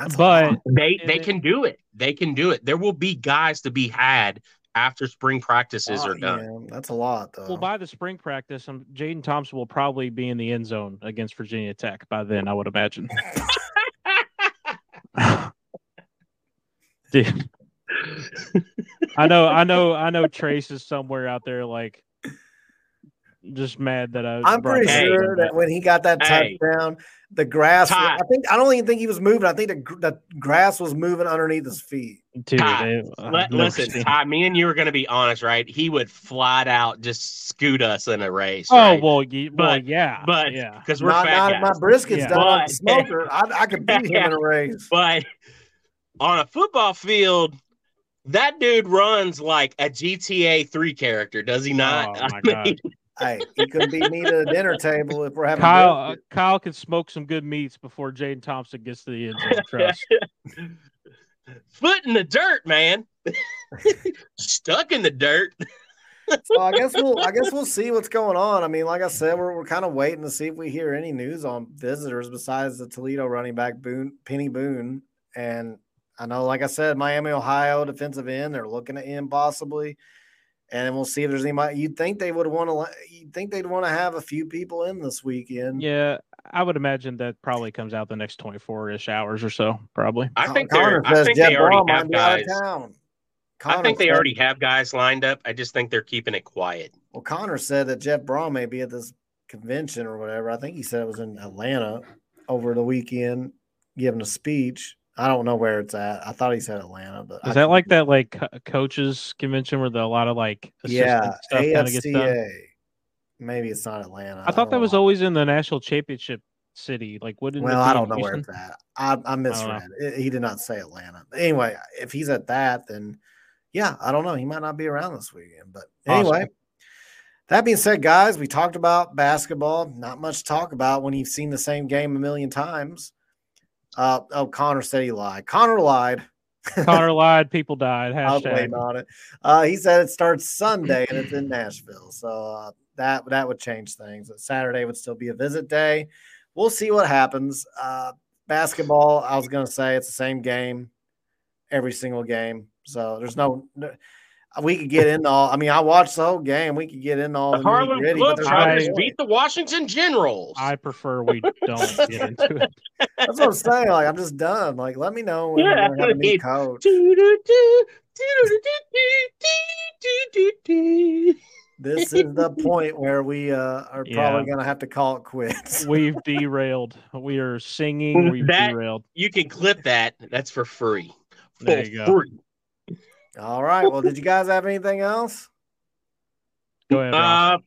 Speaker 3: That's
Speaker 4: but.
Speaker 5: They they
Speaker 4: it-
Speaker 5: can do it. They can do it. There will be guys to be had after spring practices
Speaker 3: Oh,
Speaker 5: are done.
Speaker 3: yeah, that's a lot though.
Speaker 4: well, by the spring practice, um, Jadon Thompson will probably be in the end zone against Virginia Tech by then. I would imagine. Dude. I know, I know, I know. Trace is somewhere out there, like just mad that I.
Speaker 3: I'm pretty
Speaker 4: that
Speaker 5: Hey.
Speaker 3: sure that when he got that
Speaker 5: Hey.
Speaker 3: touchdown, the grass.
Speaker 5: Todd.
Speaker 3: I think I don't even think he was moving. I think the, the grass was moving underneath his feet.
Speaker 4: Dude,
Speaker 5: Todd,
Speaker 4: they-
Speaker 5: Let, listen,
Speaker 4: seen-
Speaker 5: Todd, me and you are going to be honest, right? He would flat out just scoot us in a race.
Speaker 4: Oh
Speaker 5: right?
Speaker 4: well, ye- well,
Speaker 5: But-
Speaker 4: yeah,
Speaker 5: but
Speaker 4: yeah.
Speaker 5: because we're
Speaker 3: Not,
Speaker 5: fat
Speaker 3: not, my brisket's
Speaker 4: Yeah.
Speaker 3: done on
Speaker 5: But-
Speaker 3: the smoker. I, I could beat him in a race.
Speaker 5: But on a football field, that dude runs like a GTA 3 character, does he not?
Speaker 4: Oh, my
Speaker 5: I mean,
Speaker 3: hey, he couldn't beat me to the dinner table if we're having
Speaker 4: Kyle, uh. Kyle can smoke some good meats before Jadon Thompson gets to the end zone. Trust.
Speaker 5: foot in the dirt, man. Stuck in the dirt.
Speaker 3: So I guess we'll I guess we'll see what's going on. I mean, like I said, we're, we're kind of waiting to see if we hear any news on visitors besides the Toledo running back Boone Peny Boone. And I know, like I said, Miami, Ohio defensive end, they're looking at him possibly. And we'll see if there's anybody you'd think they would want to you'd think they'd want to have a few people in this weekend.
Speaker 4: Yeah, I would imagine that probably comes out the next 24 ish hours or so, probably.
Speaker 5: I think
Speaker 3: Connor
Speaker 5: they're I think they already
Speaker 3: Brohm
Speaker 5: have
Speaker 3: be out of
Speaker 5: guys.
Speaker 3: town.
Speaker 5: I think they
Speaker 3: said-
Speaker 5: already have guys lined up. I just think they're keeping it quiet.
Speaker 3: Well, Connor said that Jeff Brohm may be at this convention or whatever. I think he said it was in Atlanta over the weekend, giving a speech. I don't know where it's at. I thought he said Atlanta, but
Speaker 4: Is
Speaker 3: I
Speaker 4: that like that like co- coaches convention where the, a lot of like
Speaker 3: Yeah,
Speaker 4: stuff of gets done?
Speaker 3: Maybe it's not Atlanta.
Speaker 4: I thought that oh.
Speaker 3: was
Speaker 4: always in the national championship city. Like, it
Speaker 3: Well, I don't know where it's at. I, I misread. It- He did not say Atlanta. But anyway, if he's at that, then yeah, I don't know. He might not be around this weekend. But anyway,
Speaker 4: Awesome.
Speaker 3: that being said, guys, we talked about basketball. Not much to talk about when you've seen the same game a million times. Uh, oh, Connor said he lied. Connor lied.
Speaker 4: Connor lied, people died.
Speaker 3: I was
Speaker 4: Hashtag.
Speaker 3: on it. Uh, he said it starts Sunday and it's in Nashville, so uh, that that would change things. Saturday would still be a visit day. We'll see what happens. Uh, basketball, I was going to say it's the same game every single game, so there's no. No we could get into all. I mean, I watched the whole game. We could get into all
Speaker 5: The
Speaker 3: the
Speaker 5: Harlem
Speaker 3: nitty-gritty, but there's
Speaker 5: Globetrotters beat the Washington Generals.
Speaker 4: I prefer we don't get into it.
Speaker 3: That's what I'm saying. Like, I'm just done. Like, let me know when
Speaker 5: Yeah,
Speaker 3: we're gonna have a new coach. This is the point where we uh, are
Speaker 4: Yeah.
Speaker 3: probably going to have to call it quits.
Speaker 4: We've derailed. We are singing. We've
Speaker 5: That-
Speaker 4: derailed.
Speaker 5: You can clip that. That's for free. For
Speaker 4: There you go.
Speaker 5: free.
Speaker 3: All right. Well, did you guys have anything else?
Speaker 4: Go ahead. Ross.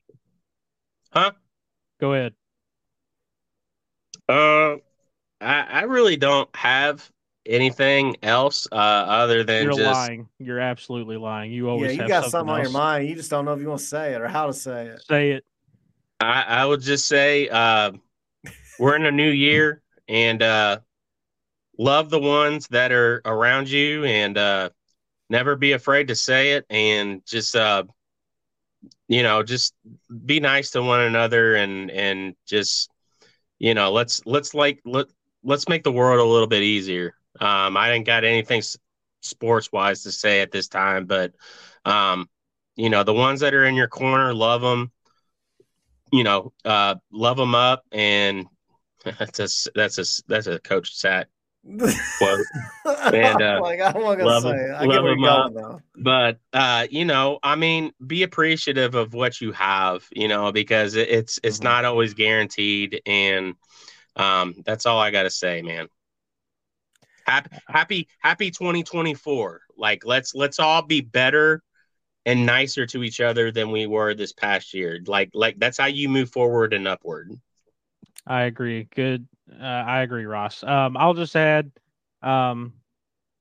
Speaker 5: Uh,
Speaker 4: Go ahead.
Speaker 5: uh, I, I really don't have anything else uh, other than
Speaker 4: You're
Speaker 5: just
Speaker 4: lying. You're absolutely lying. You always
Speaker 3: yeah, you
Speaker 4: have
Speaker 3: got
Speaker 4: something,
Speaker 3: something on your mind. You just don't know if you want to say it or how to say it.
Speaker 4: Say it.
Speaker 5: I, I would just say uh, we're in a new year and uh, love the ones that are around you and uh, never be afraid to say it and just uh, you know just be nice to one another and and just you know let's let's like let let's make the world a little bit easier. Um, I didn't got anything sports wise to say at this time, but um, you know the ones that are in your corner, love them you know, uh, love them up, and that's a that's a that's a coach sat quote. And, uh,
Speaker 3: like, I'm not gonna say
Speaker 5: him-
Speaker 3: I
Speaker 5: love him up.
Speaker 3: though.
Speaker 5: But uh, you know, I mean, be appreciative of what you have, you know, because it, it's it's
Speaker 3: Mhm.
Speaker 5: not always guaranteed, and um, that's all I got to say, man. Happy happy happy 2024. Like let's let's all be better and nicer to each other than we were this past year. Like like that's how you move forward and upward.
Speaker 4: I agree. Good. Uh, I agree, Ross. Um, I'll just add, um,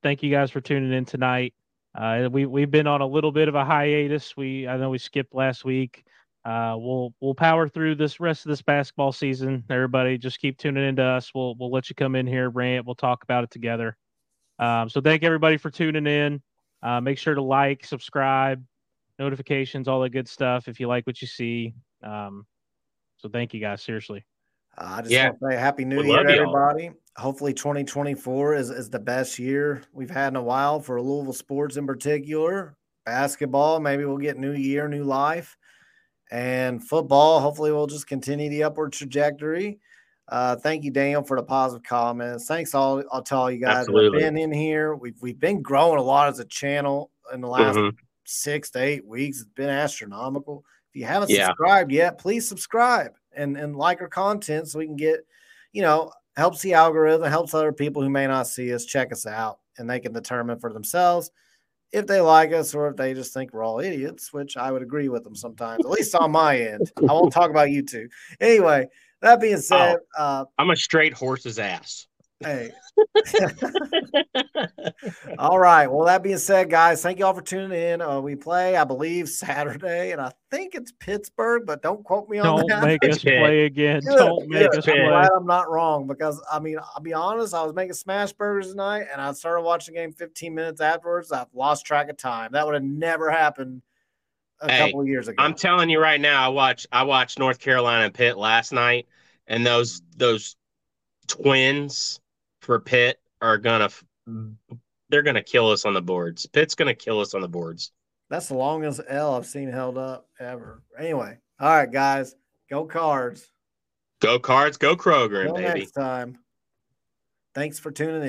Speaker 4: thank you guys for tuning in tonight. Uh, we we've been on a little bit of a hiatus. We I know we skipped last week. Uh, we'll we'll power through this rest of this basketball season. Everybody, just keep tuning into us. We'll we'll let you come in here, rant. We'll talk about it together. Um, so thank everybody for tuning in. Uh, make sure to like, subscribe, notifications, all that good stuff. If you like what you see, um, so thank you guys. Seriously.
Speaker 3: Uh, I just yeah. want to say Happy New Year, everybody. Hopefully, 2024 is, is the best year we've had in a while for Louisville sports in particular. Basketball, maybe we'll get new year, new life. And football, hopefully, we'll just continue the upward trajectory. Uh, thank you, Daniel, for the positive comments. Thanks all I'll tell you guys. Absolutely. We've been in here. We've we've been growing a lot as a channel in the last mm-hmm. six to eight weeks. It's been astronomical. If you haven't yeah. subscribed yet, please subscribe and and like our content so we can get, you know, helps the algorithm, helps other people who may not see us check us out, and they can determine for themselves if they like us or if they just think we're all idiots, which I would agree with them sometimes, at least on my end. I won't talk about you two. Anyway, that being said, oh, uh,
Speaker 5: I'm a straight horse's ass.
Speaker 3: Hey. all right. Well, that being said, guys, thank you all for tuning in. Uh, we play, I believe, Saturday, and I think it's Pittsburgh, but don't quote me on
Speaker 4: don't
Speaker 3: that.
Speaker 4: Don't make us play again. Good, don't make good. us play.
Speaker 3: I'm not wrong because I mean, I'll be honest. I was making smash burgers tonight, and I started watching the game 15 minutes afterwards. I've lost track of time. That would have never happened a hey, couple of years ago.
Speaker 5: I'm telling you right now, I watched I watched North Carolina Pitt last night, and those those twins for Pitt are gonna they're gonna kill us on the boards. Pitt's gonna kill us on the boards.
Speaker 3: That's the longest L I've seen held up ever. Anyway, all right, guys, go cards.
Speaker 5: Go cards, go Kroger,
Speaker 3: Until
Speaker 5: baby.
Speaker 3: Next time. Thanks for tuning in.